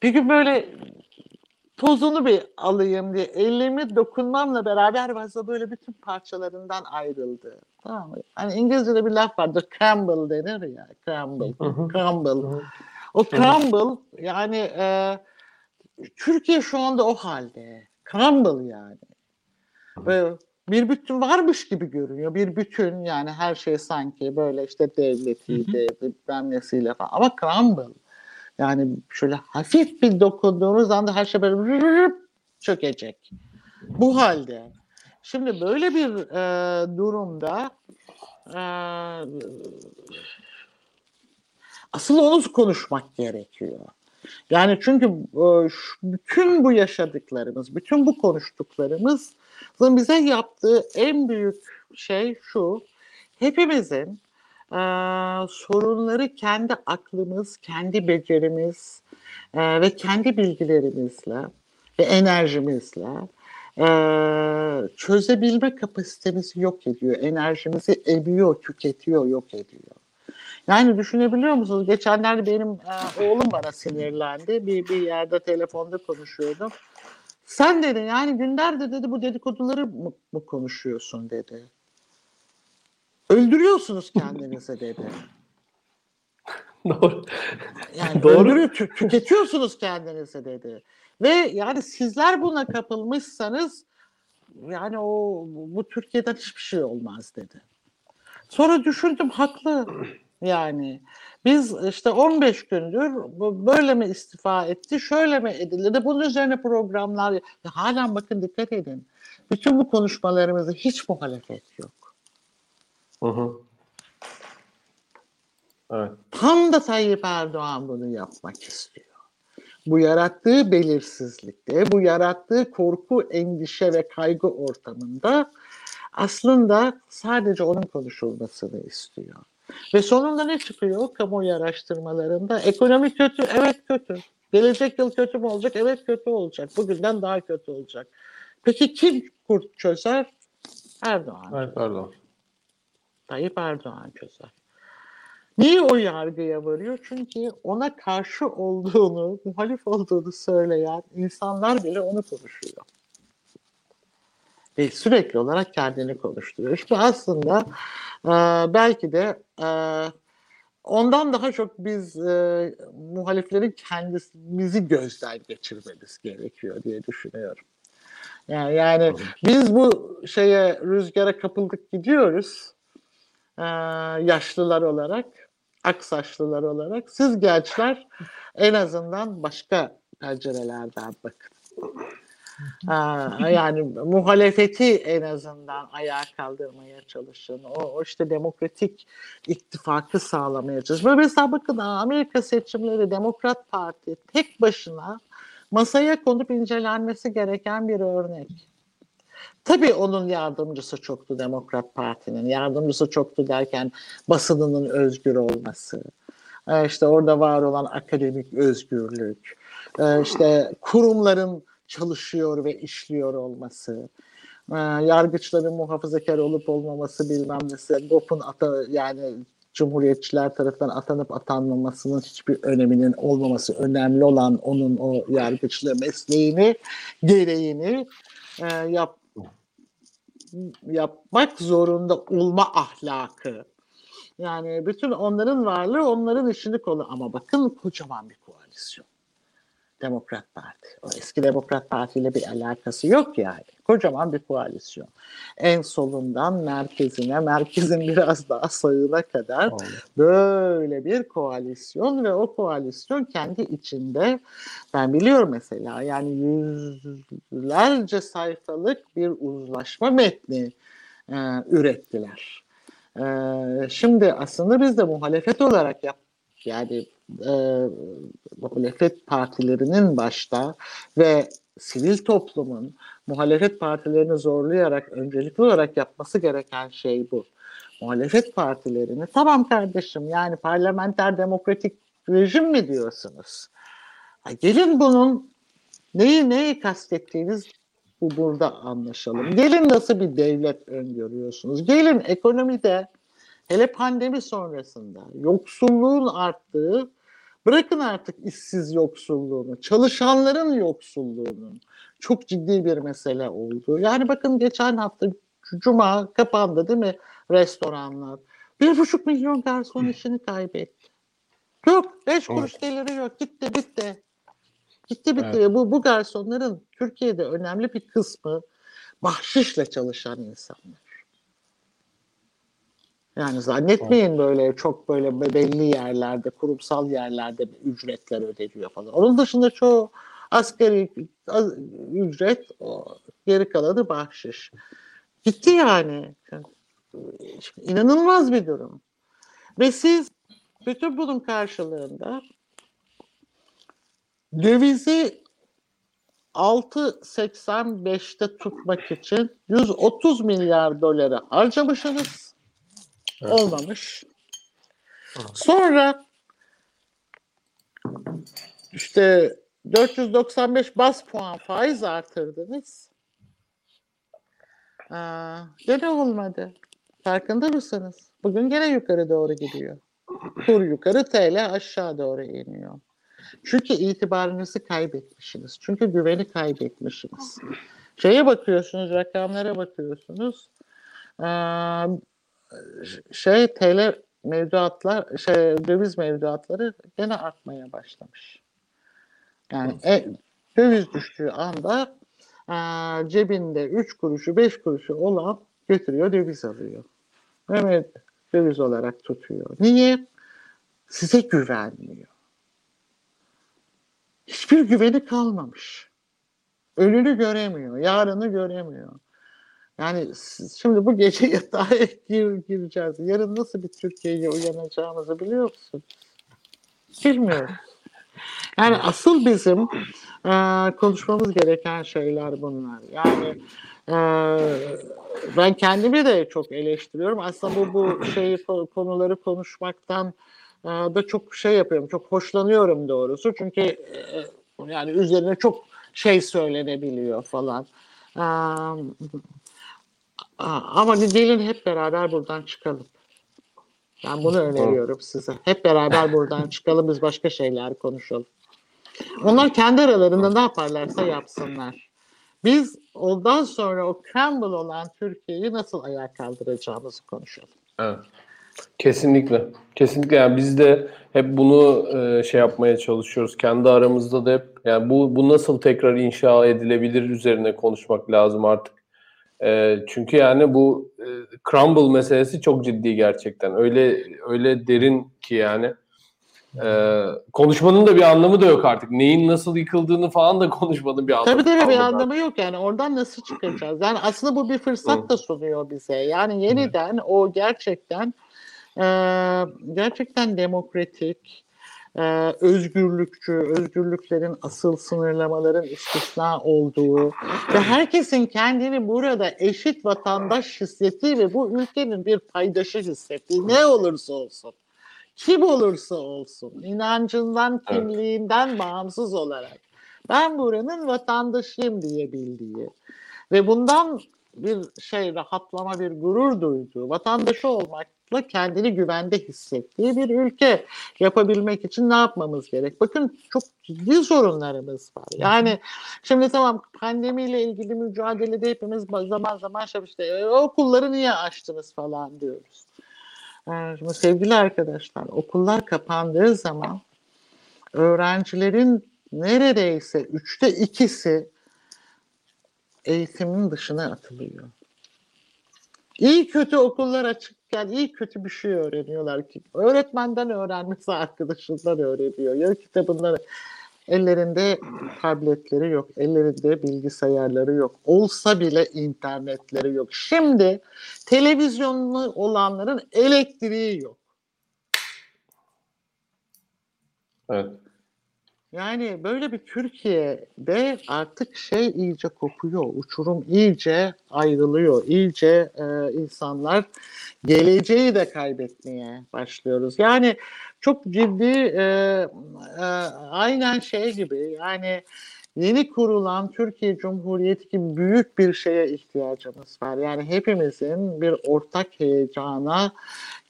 bir gün böyle tozunu bir alayım diye elimi dokunmamla beraber vazo böyle bütün parçalarından ayrıldı. Tamam mı? Hani İngilizce'de bir laf vardır. Crumble denir ya. Crumble. Crumble. O crumble yani e, Türkiye şu anda o halde. Crumble yani. Ve bir bütün varmış gibi görünüyor. Bir bütün yani her şey sanki böyle işte devletiydi, bilmem nesiyle falan. Ama crumble. Yani şöyle hafif bir dokunduğunuz anda her şey böyle çökecek. Bu halde. Şimdi böyle bir e, durumda e, asıl onu konuşmak gerekiyor. Yani çünkü e, bütün bu yaşadıklarımız, bütün bu konuştuklarımız bize yaptığı en büyük şey şu. Hepimizin e, sorunları kendi aklımız, kendi becerimiz e, ve kendi bilgilerimizle ve enerjimizle e, çözebilme kapasitemizi yok ediyor. Enerjimizi emiyor, tüketiyor, yok ediyor. Yani düşünebiliyor musunuz? Geçenlerde benim e, oğlum bana sinirlendi. Bir, bir yerde telefonda konuşuyordum. Sen dedi yani günlerde dedi bu dedikoduları mı, mı konuşuyorsun dedi. Öldürüyorsunuz kendinizi dedi. *laughs* Doğru. Yani Doğru. öldürüyor, tü- tüketiyorsunuz kendinizi dedi. Ve yani sizler buna kapılmışsanız yani o bu Türkiye'den hiçbir şey olmaz dedi. Sonra düşündüm haklı. Yani biz işte 15 gündür böyle mi istifa etti, şöyle mi edildi, bunun üzerine programlar. Halen bakın dikkat edin. Bütün bu konuşmalarımızda hiç muhalefet yok. Hı hı. Evet. Tam da Tayyip Erdoğan bunu yapmak istiyor. Bu yarattığı belirsizlikte, bu yarattığı korku, endişe ve kaygı ortamında aslında sadece onun konuşulmasını istiyor. Ve sonunda ne çıkıyor kamuoyu araştırmalarında? Ekonomi kötü, evet kötü. Gelecek yıl kötü mü olacak? Evet kötü olacak. Bugünden daha kötü olacak. Peki kim kurt çözer? Erdoğan. Evet, pardon. Tayyip Erdoğan çözer. Niye o yargıya varıyor? Çünkü ona karşı olduğunu, muhalif olduğunu söyleyen insanlar bile onu konuşuyor. Ve sürekli olarak kendini konuşturuyor. İşte aslında e, belki de e, ondan daha çok biz e, muhaliflerin kendimizi gözden geçirmemiz gerekiyor diye düşünüyorum. Yani, yani biz bu şeye rüzgara kapıldık gidiyoruz e, yaşlılar olarak, aksaçlılar olarak. Siz gençler en azından başka pencerelerden bakın. Aa, yani muhalefeti en azından ayağa kaldırmaya çalışın. O, o işte demokratik ittifakı sağlamaya çalışın. Böyle mesela bakın Amerika seçimleri Demokrat Parti tek başına masaya konup incelenmesi gereken bir örnek. Tabii onun yardımcısı çoktu Demokrat Parti'nin. Yardımcısı çoktu derken basınının özgür olması. E, işte orada var olan akademik özgürlük. E, işte kurumların çalışıyor ve işliyor olması. E, yargıçların muhafazakar olup olmaması bilmem nesi. GOP'un ata, yani Cumhuriyetçiler tarafından atanıp atanmamasının hiçbir öneminin olmaması önemli olan onun o yargıçlığı mesleğini, gereğini e, yap, yapmak zorunda olma ahlakı. Yani bütün onların varlığı onların işini kolu. Ama bakın kocaman bir koalisyon. Demokrat Parti. O eski Demokrat Parti ile bir alakası yok yani. Kocaman bir koalisyon. En solundan merkezine, merkezin *laughs* biraz daha sağına kadar böyle bir koalisyon ve o koalisyon kendi içinde ben biliyorum mesela yani yüzlerce sayfalık bir uzlaşma metni e, ürettiler. E, şimdi aslında biz de muhalefet olarak yap yani e, muhalefet partilerinin başta ve sivil toplumun muhalefet partilerini zorlayarak öncelikli olarak yapması gereken şey bu. Muhalefet partilerini tamam kardeşim yani parlamenter demokratik rejim mi diyorsunuz? Ha, gelin bunun neyi neyi kastettiğiniz bu burada anlaşalım. Gelin nasıl bir devlet öngörüyorsunuz? Gelin ekonomide hele pandemi sonrasında yoksulluğun arttığı Bırakın artık işsiz yoksulluğunu, çalışanların yoksulluğunun çok ciddi bir mesele oldu. Yani bakın geçen hafta Cuma kapandı değil mi restoranlar? Bir buçuk milyon garson işini kaybetti. Yok, beş kuruş geliri yok. Gitti, bitti. Gitti, bitti. Evet. Bu, bu garsonların Türkiye'de önemli bir kısmı bahşişle çalışan insanlar. Yani zannetmeyin böyle çok böyle belli yerlerde, kurumsal yerlerde ücretler ödeniyor falan. Onun dışında çoğu asgari ücret, o, geri kalanı bahşiş. Gitti yani. İnanılmaz bir durum. Ve siz bütün bunun karşılığında dövizi 6.85'te tutmak için 130 milyar doları harcamışsınız Evet. Olmamış. Sonra işte 495 bas puan faiz artırdınız. Aa, gene olmadı. Farkında mısınız? Bugün gene yukarı doğru gidiyor. Kur yukarı TL aşağı doğru iniyor. Çünkü itibarınızı kaybetmişsiniz. Çünkü güveni kaybetmişsiniz. Şeye bakıyorsunuz, rakamlara bakıyorsunuz. Ee, şey TL mevduatlar şey döviz mevduatları gene artmaya başlamış. Yani e, döviz düştüğü anda e, cebinde 3 kuruşu 5 kuruşu olan götürüyor döviz alıyor. Evet döviz olarak tutuyor. Niye? Size güvenmiyor. Hiçbir güveni kalmamış. Önünü göremiyor, yarını göremiyor. Yani şimdi bu gece yatağa *laughs* gir, gireceğiz. Yarın nasıl bir Türkiye'ye uyanacağımızı biliyor musun? Bilmiyorum. Yani asıl bizim e, konuşmamız gereken şeyler bunlar. Yani e, ben kendimi de çok eleştiriyorum. Aslında bu bu şeyi konuları konuşmaktan e, da çok şey yapıyorum. Çok hoşlanıyorum doğrusu. Çünkü e, yani üzerine çok şey söylenebiliyor falan. E, ama gelin hep beraber buradan çıkalım. Ben bunu öneriyorum size. Hep beraber buradan *laughs* çıkalım biz başka şeyler konuşalım. Onlar kendi aralarında ne yaparlarsa yapsınlar. Biz ondan sonra o crumble olan Türkiye'yi nasıl ayağa kaldıracağımızı konuşalım. Evet. Kesinlikle. Kesinlikle yani biz de hep bunu e, şey yapmaya çalışıyoruz. Kendi aramızda da hep yani bu bu nasıl tekrar inşa edilebilir üzerine konuşmak lazım artık. E, çünkü yani bu e, crumble meselesi çok ciddi gerçekten. Öyle öyle derin ki yani. E, konuşmanın da bir anlamı da yok artık. Neyin nasıl yıkıldığını falan da konuşmanın bir anlamı Tabii tabii bir anlamı yok yani. Oradan nasıl çıkacağız? Yani aslında bu bir fırsat da sunuyor bize. Yani yeniden o gerçekten e, gerçekten demokratik, e, özgürlükçü, özgürlüklerin asıl sınırlamaların istisna olduğu ve herkesin kendini burada eşit vatandaş hissettiği ve bu ülkenin bir paydaşı hissettiği ne olursa olsun. Kim olursa olsun, inancından, kimliğinden bağımsız olarak ben buranın vatandaşıyım diyebildiği ve bundan bir şey rahatlama, bir gurur duyduğu, vatandaşı olmakla kendini güvende hissettiği bir ülke yapabilmek için ne yapmamız gerek? Bakın çok ciddi sorunlarımız var. Yani şimdi tamam pandemiyle ilgili mücadelede hepimiz zaman zaman şey işte e, okulları niye açtınız falan diyoruz. Yani şimdi sevgili arkadaşlar okullar kapandığı zaman öğrencilerin neredeyse üçte ikisi eğitimin dışına atılıyor. İyi kötü okullar açıkken iyi kötü bir şey öğreniyorlar ki. Öğretmenden öğrenmesi arkadaşından öğreniyor. Ya kitabından ellerinde tabletleri yok, ellerinde bilgisayarları yok. Olsa bile internetleri yok. Şimdi televizyonlu olanların elektriği yok. Evet. Yani böyle bir Türkiye'de artık şey iyice kopuyor, uçurum iyice ayrılıyor, iyice e, insanlar geleceği de kaybetmeye başlıyoruz. Yani çok ciddi, e, e, aynen şey gibi yani yeni kurulan Türkiye Cumhuriyeti gibi büyük bir şeye ihtiyacımız var. Yani hepimizin bir ortak heyecana,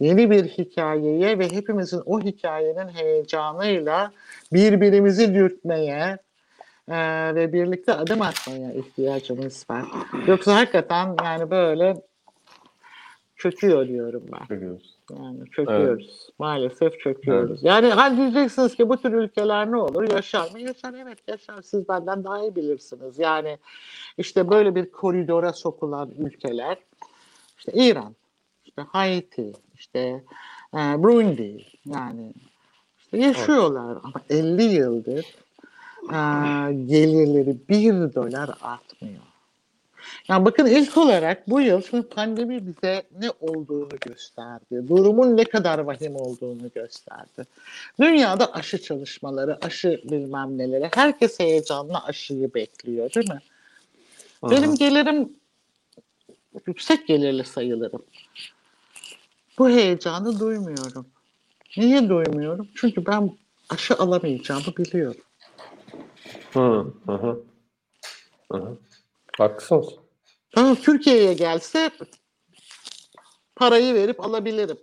yeni bir hikayeye ve hepimizin o hikayenin heyecanıyla birbirimizi dürtmeye e, ve birlikte adım atmaya ihtiyacımız var. Yoksa hakikaten yani böyle çöküyor diyorum ben. Çöküyoruz. Yani çöküyoruz. Evet. Maalesef çöküyoruz. Evet. Yani hani diyeceksiniz ki bu tür ülkeler ne olur? Yaşar mı? Yaşar evet yaşar. Siz benden daha iyi bilirsiniz. Yani işte böyle bir koridora sokulan ülkeler işte İran, işte Haiti, işte e, Burundi yani yaşıyorlar ama 50 yıldır e, gelirleri bir dolar artmıyor. Yani bakın ilk olarak bu yıl şimdi pandemi bize ne olduğunu gösterdi. Durumun ne kadar vahim olduğunu gösterdi. Dünyada aşı çalışmaları, aşı bilmem neleri. Herkes heyecanla aşıyı bekliyor değil mi? Aha. Benim gelirim yüksek gelirli sayılırım. Bu heyecanı duymuyorum. Niye duymuyorum? Çünkü ben aşı alamayacağımı biliyorum. Hı hı. Hı. Haklısınız. Ama Türkiye'ye gelse parayı verip alabilirim.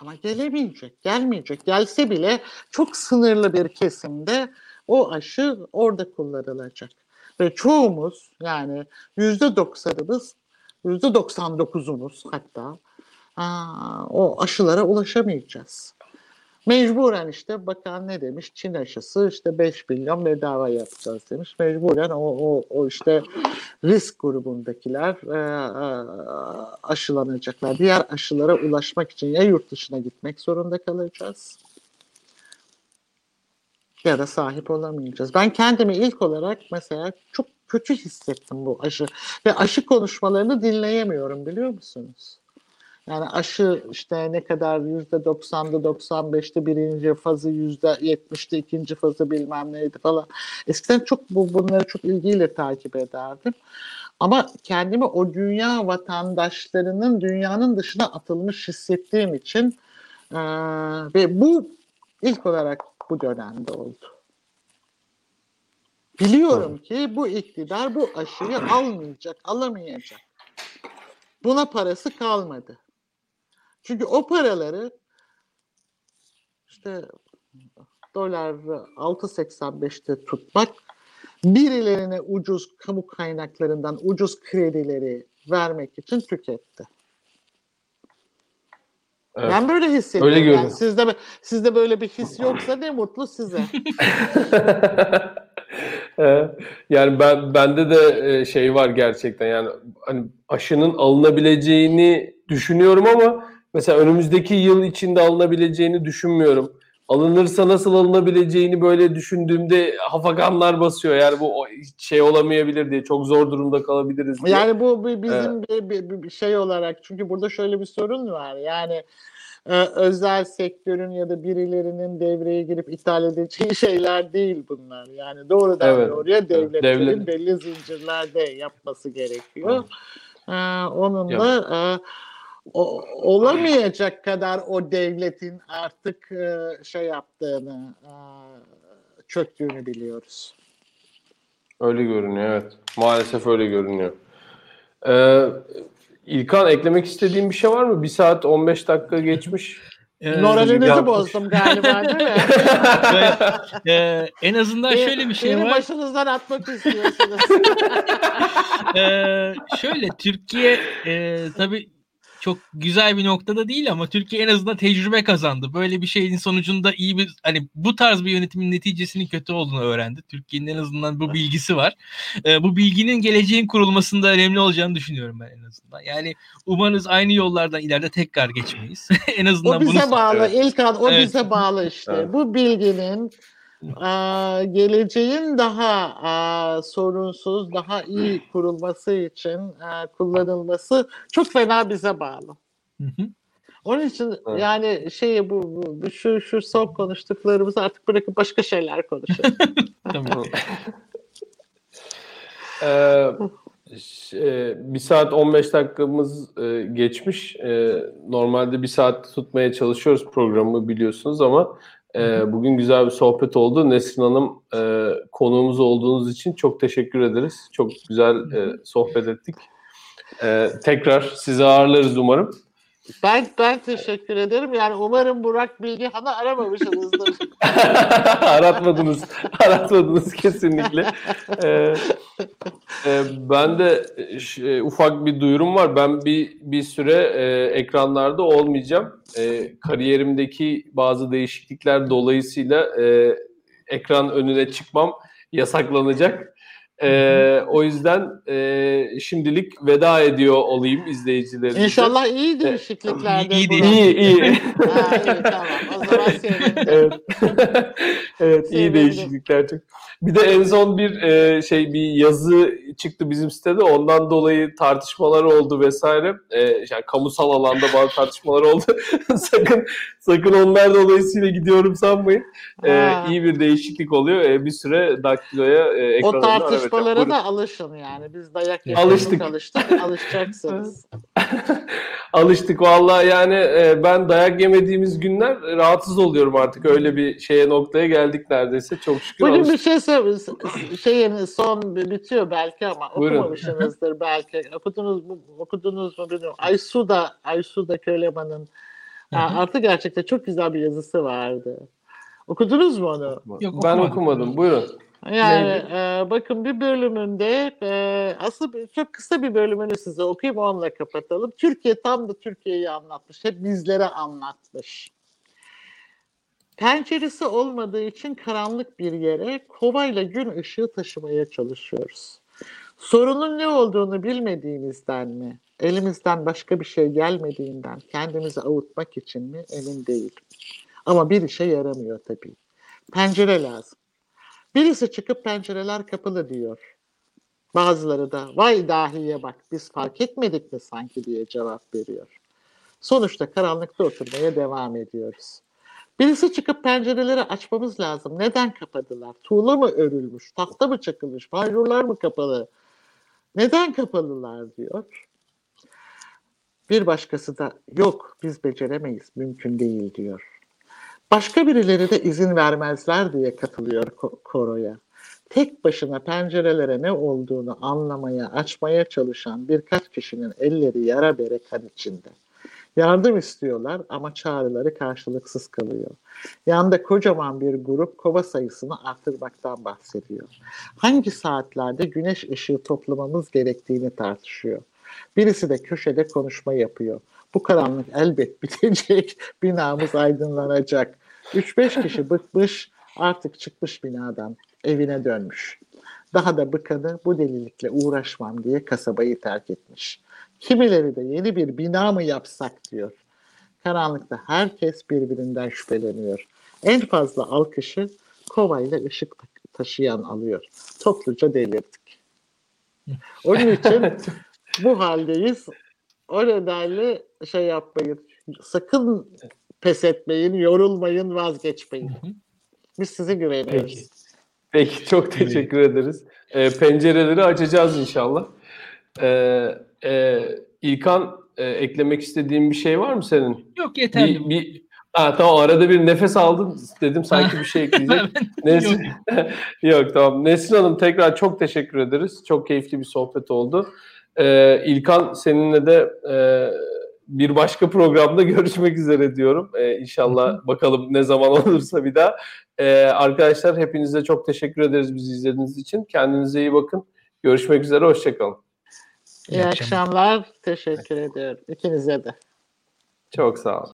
Ama gelemeyecek, gelmeyecek. Gelse bile çok sınırlı bir kesimde o aşı orada kullanılacak. Ve çoğumuz yani yüzde doksanımız, yüzde doksan dokuzumuz hatta aa, o aşılara ulaşamayacağız. Mecburen işte bakan ne demiş? Çin aşısı işte 5 milyon bedava yapacağız demiş. Mecburen o, o, o işte risk grubundakiler e, e, aşılanacaklar. Diğer aşılara ulaşmak için ya yurt dışına gitmek zorunda kalacağız ya da sahip olamayacağız. Ben kendimi ilk olarak mesela çok kötü hissettim bu aşı ve aşı konuşmalarını dinleyemiyorum biliyor musunuz? Yani aşı işte ne kadar yüzde 90'dı 95'ti birinci fazı yüzde 70'ti ikinci fazı bilmem neydi falan. Eskiden çok bu, bunları çok ilgiyle takip ederdim. Ama kendimi o dünya vatandaşlarının dünyanın dışına atılmış hissettiğim için e, ve bu ilk olarak bu dönemde oldu. Biliyorum ki bu iktidar bu aşıyı almayacak, alamayacak. Buna parası kalmadı. Çünkü o paraları işte dolar 6.85'te tutmak birilerine ucuz kamu kaynaklarından ucuz kredileri vermek için tüketti. Evet. Ben böyle hissediyorum. Öyle yani sizde sizde böyle bir his yoksa ne mutlu size. *laughs* yani ben bende de şey var gerçekten yani hani aşının alınabileceğini düşünüyorum ama mesela önümüzdeki yıl içinde alınabileceğini düşünmüyorum. alınırsa nasıl alınabileceğini böyle düşündüğümde hafaganlar basıyor. Yani bu şey olamayabilir diye çok zor durumda kalabiliriz diye. Yani bu bizim evet. bir, bir, bir şey olarak çünkü burada şöyle bir sorun var. Yani e, özel sektörün ya da birilerinin devreye girip ithal edeceği *laughs* şeyler değil bunlar. Yani doğrudan evet. doğruya devletlerin Devlet. belli zincirlerde yapması gerekiyor. Evet. Ee, onunla evet. E, o, olamayacak kadar o devletin artık e, şey yaptığını, e, çöktüğünü biliyoruz. Öyle görünüyor evet. Maalesef öyle görünüyor. Ee, İlkan eklemek istediğin bir şey var mı? Bir saat 15 dakika geçmiş. Ee, Moralinizi bozdum galiba değil mi? *laughs* ee, en azından şöyle bir şey Beni var. başınızdan atmak istiyorsunuz. ee, *laughs* şöyle Türkiye e, tabii çok güzel bir noktada değil ama Türkiye en azından tecrübe kazandı. Böyle bir şeyin sonucunda iyi bir hani bu tarz bir yönetimin neticesinin kötü olduğunu öğrendi. Türkiye'nin en azından bu bilgisi var. Ee, bu bilginin geleceğin kurulmasında önemli olacağını düşünüyorum ben en azından. Yani umarız aynı yollardan ileride tekrar geçmeyiz. *laughs* en azından o bize bunu... bağlı evet. İlkan o evet. bize bağlı işte. Evet. Bu bilginin a, geleceğin daha a, sorunsuz, daha iyi kurulması için a, kullanılması çok fena bize bağlı. Onun için evet. yani şey bu, bu şu şu son konuştuklarımızı artık bırakıp başka şeyler konuşalım. *laughs* *laughs* tamam. ee, bir saat 15 dakikamız e, geçmiş. E, normalde bir saat tutmaya çalışıyoruz programı biliyorsunuz ama e, bugün güzel bir sohbet oldu. Nesrin Hanım e, konuğumuz olduğunuz için çok teşekkür ederiz. Çok güzel e, sohbet ettik. E, tekrar sizi ağırlarız umarım. Ben ben teşekkür ederim. Yani umarım Burak Bilgehan'ı aramamışsınızdır. *laughs* Aratmadınız. Aratmadınız kesinlikle. Ee, e, ben de e, ufak bir duyurum var. Ben bir bir süre e, ekranlarda olmayacağım. E, kariyerimdeki bazı değişiklikler dolayısıyla e, ekran önüne çıkmam yasaklanacak. Ee, o yüzden e, şimdilik veda ediyor olayım izleyicilerimize. İnşallah iyi değişikliklerdir. İyi, iyi, iyi. iyi. ha, iyi tamam. O zaman evet. *laughs* evet iyi değişiklikler çok. Bir de en son bir e, şey bir yazı çıktı bizim sitede. Ondan dolayı tartışmalar oldu vesaire. E, yani kamusal alanda bazı tartışmalar oldu. *laughs* sakın sakın onlar dolayısıyla gidiyorum sanmayın. E, iyi bir değişiklik oluyor. E, bir süre daktiloya e, ekranında O tartışmalara da alışın yani. Biz dayak alıştık. alıştık. Alışacaksınız. *laughs* Alıştık vallahi yani e, ben dayak yemediğimiz günler rahatsız oluyorum artık. Öyle bir şeye noktaya geldik neredeyse. Çok şükür Bugün bir şey şeyin son bitiyor belki ama Buyurun. okumamışsınızdır belki. Okudunuz mu, okudunuz mu bilmiyorum. Aysuda, Aysuda Köleman'ın artık gerçekten çok güzel bir yazısı vardı. Okudunuz mu onu? Yok, ben okumadım. Buyurun. Yani e, bakın bir bölümünde e, aslında çok kısa bir bölümünü size okuyayım onunla kapatalım. Türkiye tam da Türkiye'yi anlatmış. Hep bizlere anlatmış. Penceresi olmadığı için karanlık bir yere kovayla gün ışığı taşımaya çalışıyoruz. Sorunun ne olduğunu bilmediğimizden mi, elimizden başka bir şey gelmediğinden kendimizi avutmak için mi emin değil. Ama bir işe yaramıyor tabii. Pencere lazım. Birisi çıkıp pencereler kapalı diyor. Bazıları da vay dahiye bak biz fark etmedik mi sanki diye cevap veriyor. Sonuçta karanlıkta oturmaya devam ediyoruz. Birisi çıkıp pencereleri açmamız lazım. Neden kapadılar? Tuğla mı örülmüş? Tahta mı çakılmış? Panjurlar mı kapalı? Neden kapalılar diyor. Bir başkası da yok biz beceremeyiz, mümkün değil diyor. Başka birileri de izin vermezler diye katılıyor koroya. Tek başına pencerelere ne olduğunu anlamaya, açmaya çalışan birkaç kişinin elleri yara bere kan içinde. Yardım istiyorlar ama çağrıları karşılıksız kalıyor. Yanında kocaman bir grup kova sayısını artırmaktan bahsediyor. Hangi saatlerde güneş ışığı toplamamız gerektiğini tartışıyor. Birisi de köşede konuşma yapıyor. Bu karanlık elbet *laughs* bitecek, binamız aydınlanacak. 3-5 kişi bıkmış, artık çıkmış binadan, evine dönmüş. Daha da bıkanı bu delilikle uğraşmam diye kasabayı terk etmiş. Kimileri de yeni bir bina mı yapsak diyor. Karanlıkta herkes birbirinden şüpheleniyor. En fazla alkışı kovayla ışık ta- taşıyan alıyor. Topluca delirdik. Onun için *laughs* bu haldeyiz. O nedenle şey yapmayın. Sakın pes etmeyin, yorulmayın, vazgeçmeyin. Biz size güveniyoruz. Peki. Peki çok teşekkür ederiz. Ee, pencereleri açacağız inşallah. Ee, İlkan e, eklemek istediğin bir şey var mı senin? Yok yeterli. Bir, bir, ha, tamam arada bir nefes aldın dedim sanki bir şey *laughs* ekleyecek. Nesrin, *laughs* yok. tamam. Nesrin Hanım tekrar çok teşekkür ederiz. Çok keyifli bir sohbet oldu. Ee, İlkan seninle de e, bir başka programda *laughs* görüşmek üzere diyorum. Ee, inşallah bakalım ne zaman olursa bir daha. Ee, arkadaşlar hepinize çok teşekkür ederiz bizi izlediğiniz için. Kendinize iyi bakın. Görüşmek üzere. Hoşçakalın. İyi akşamlar. Teşekkür ediyorum. İkinize de. Çok sağ olun.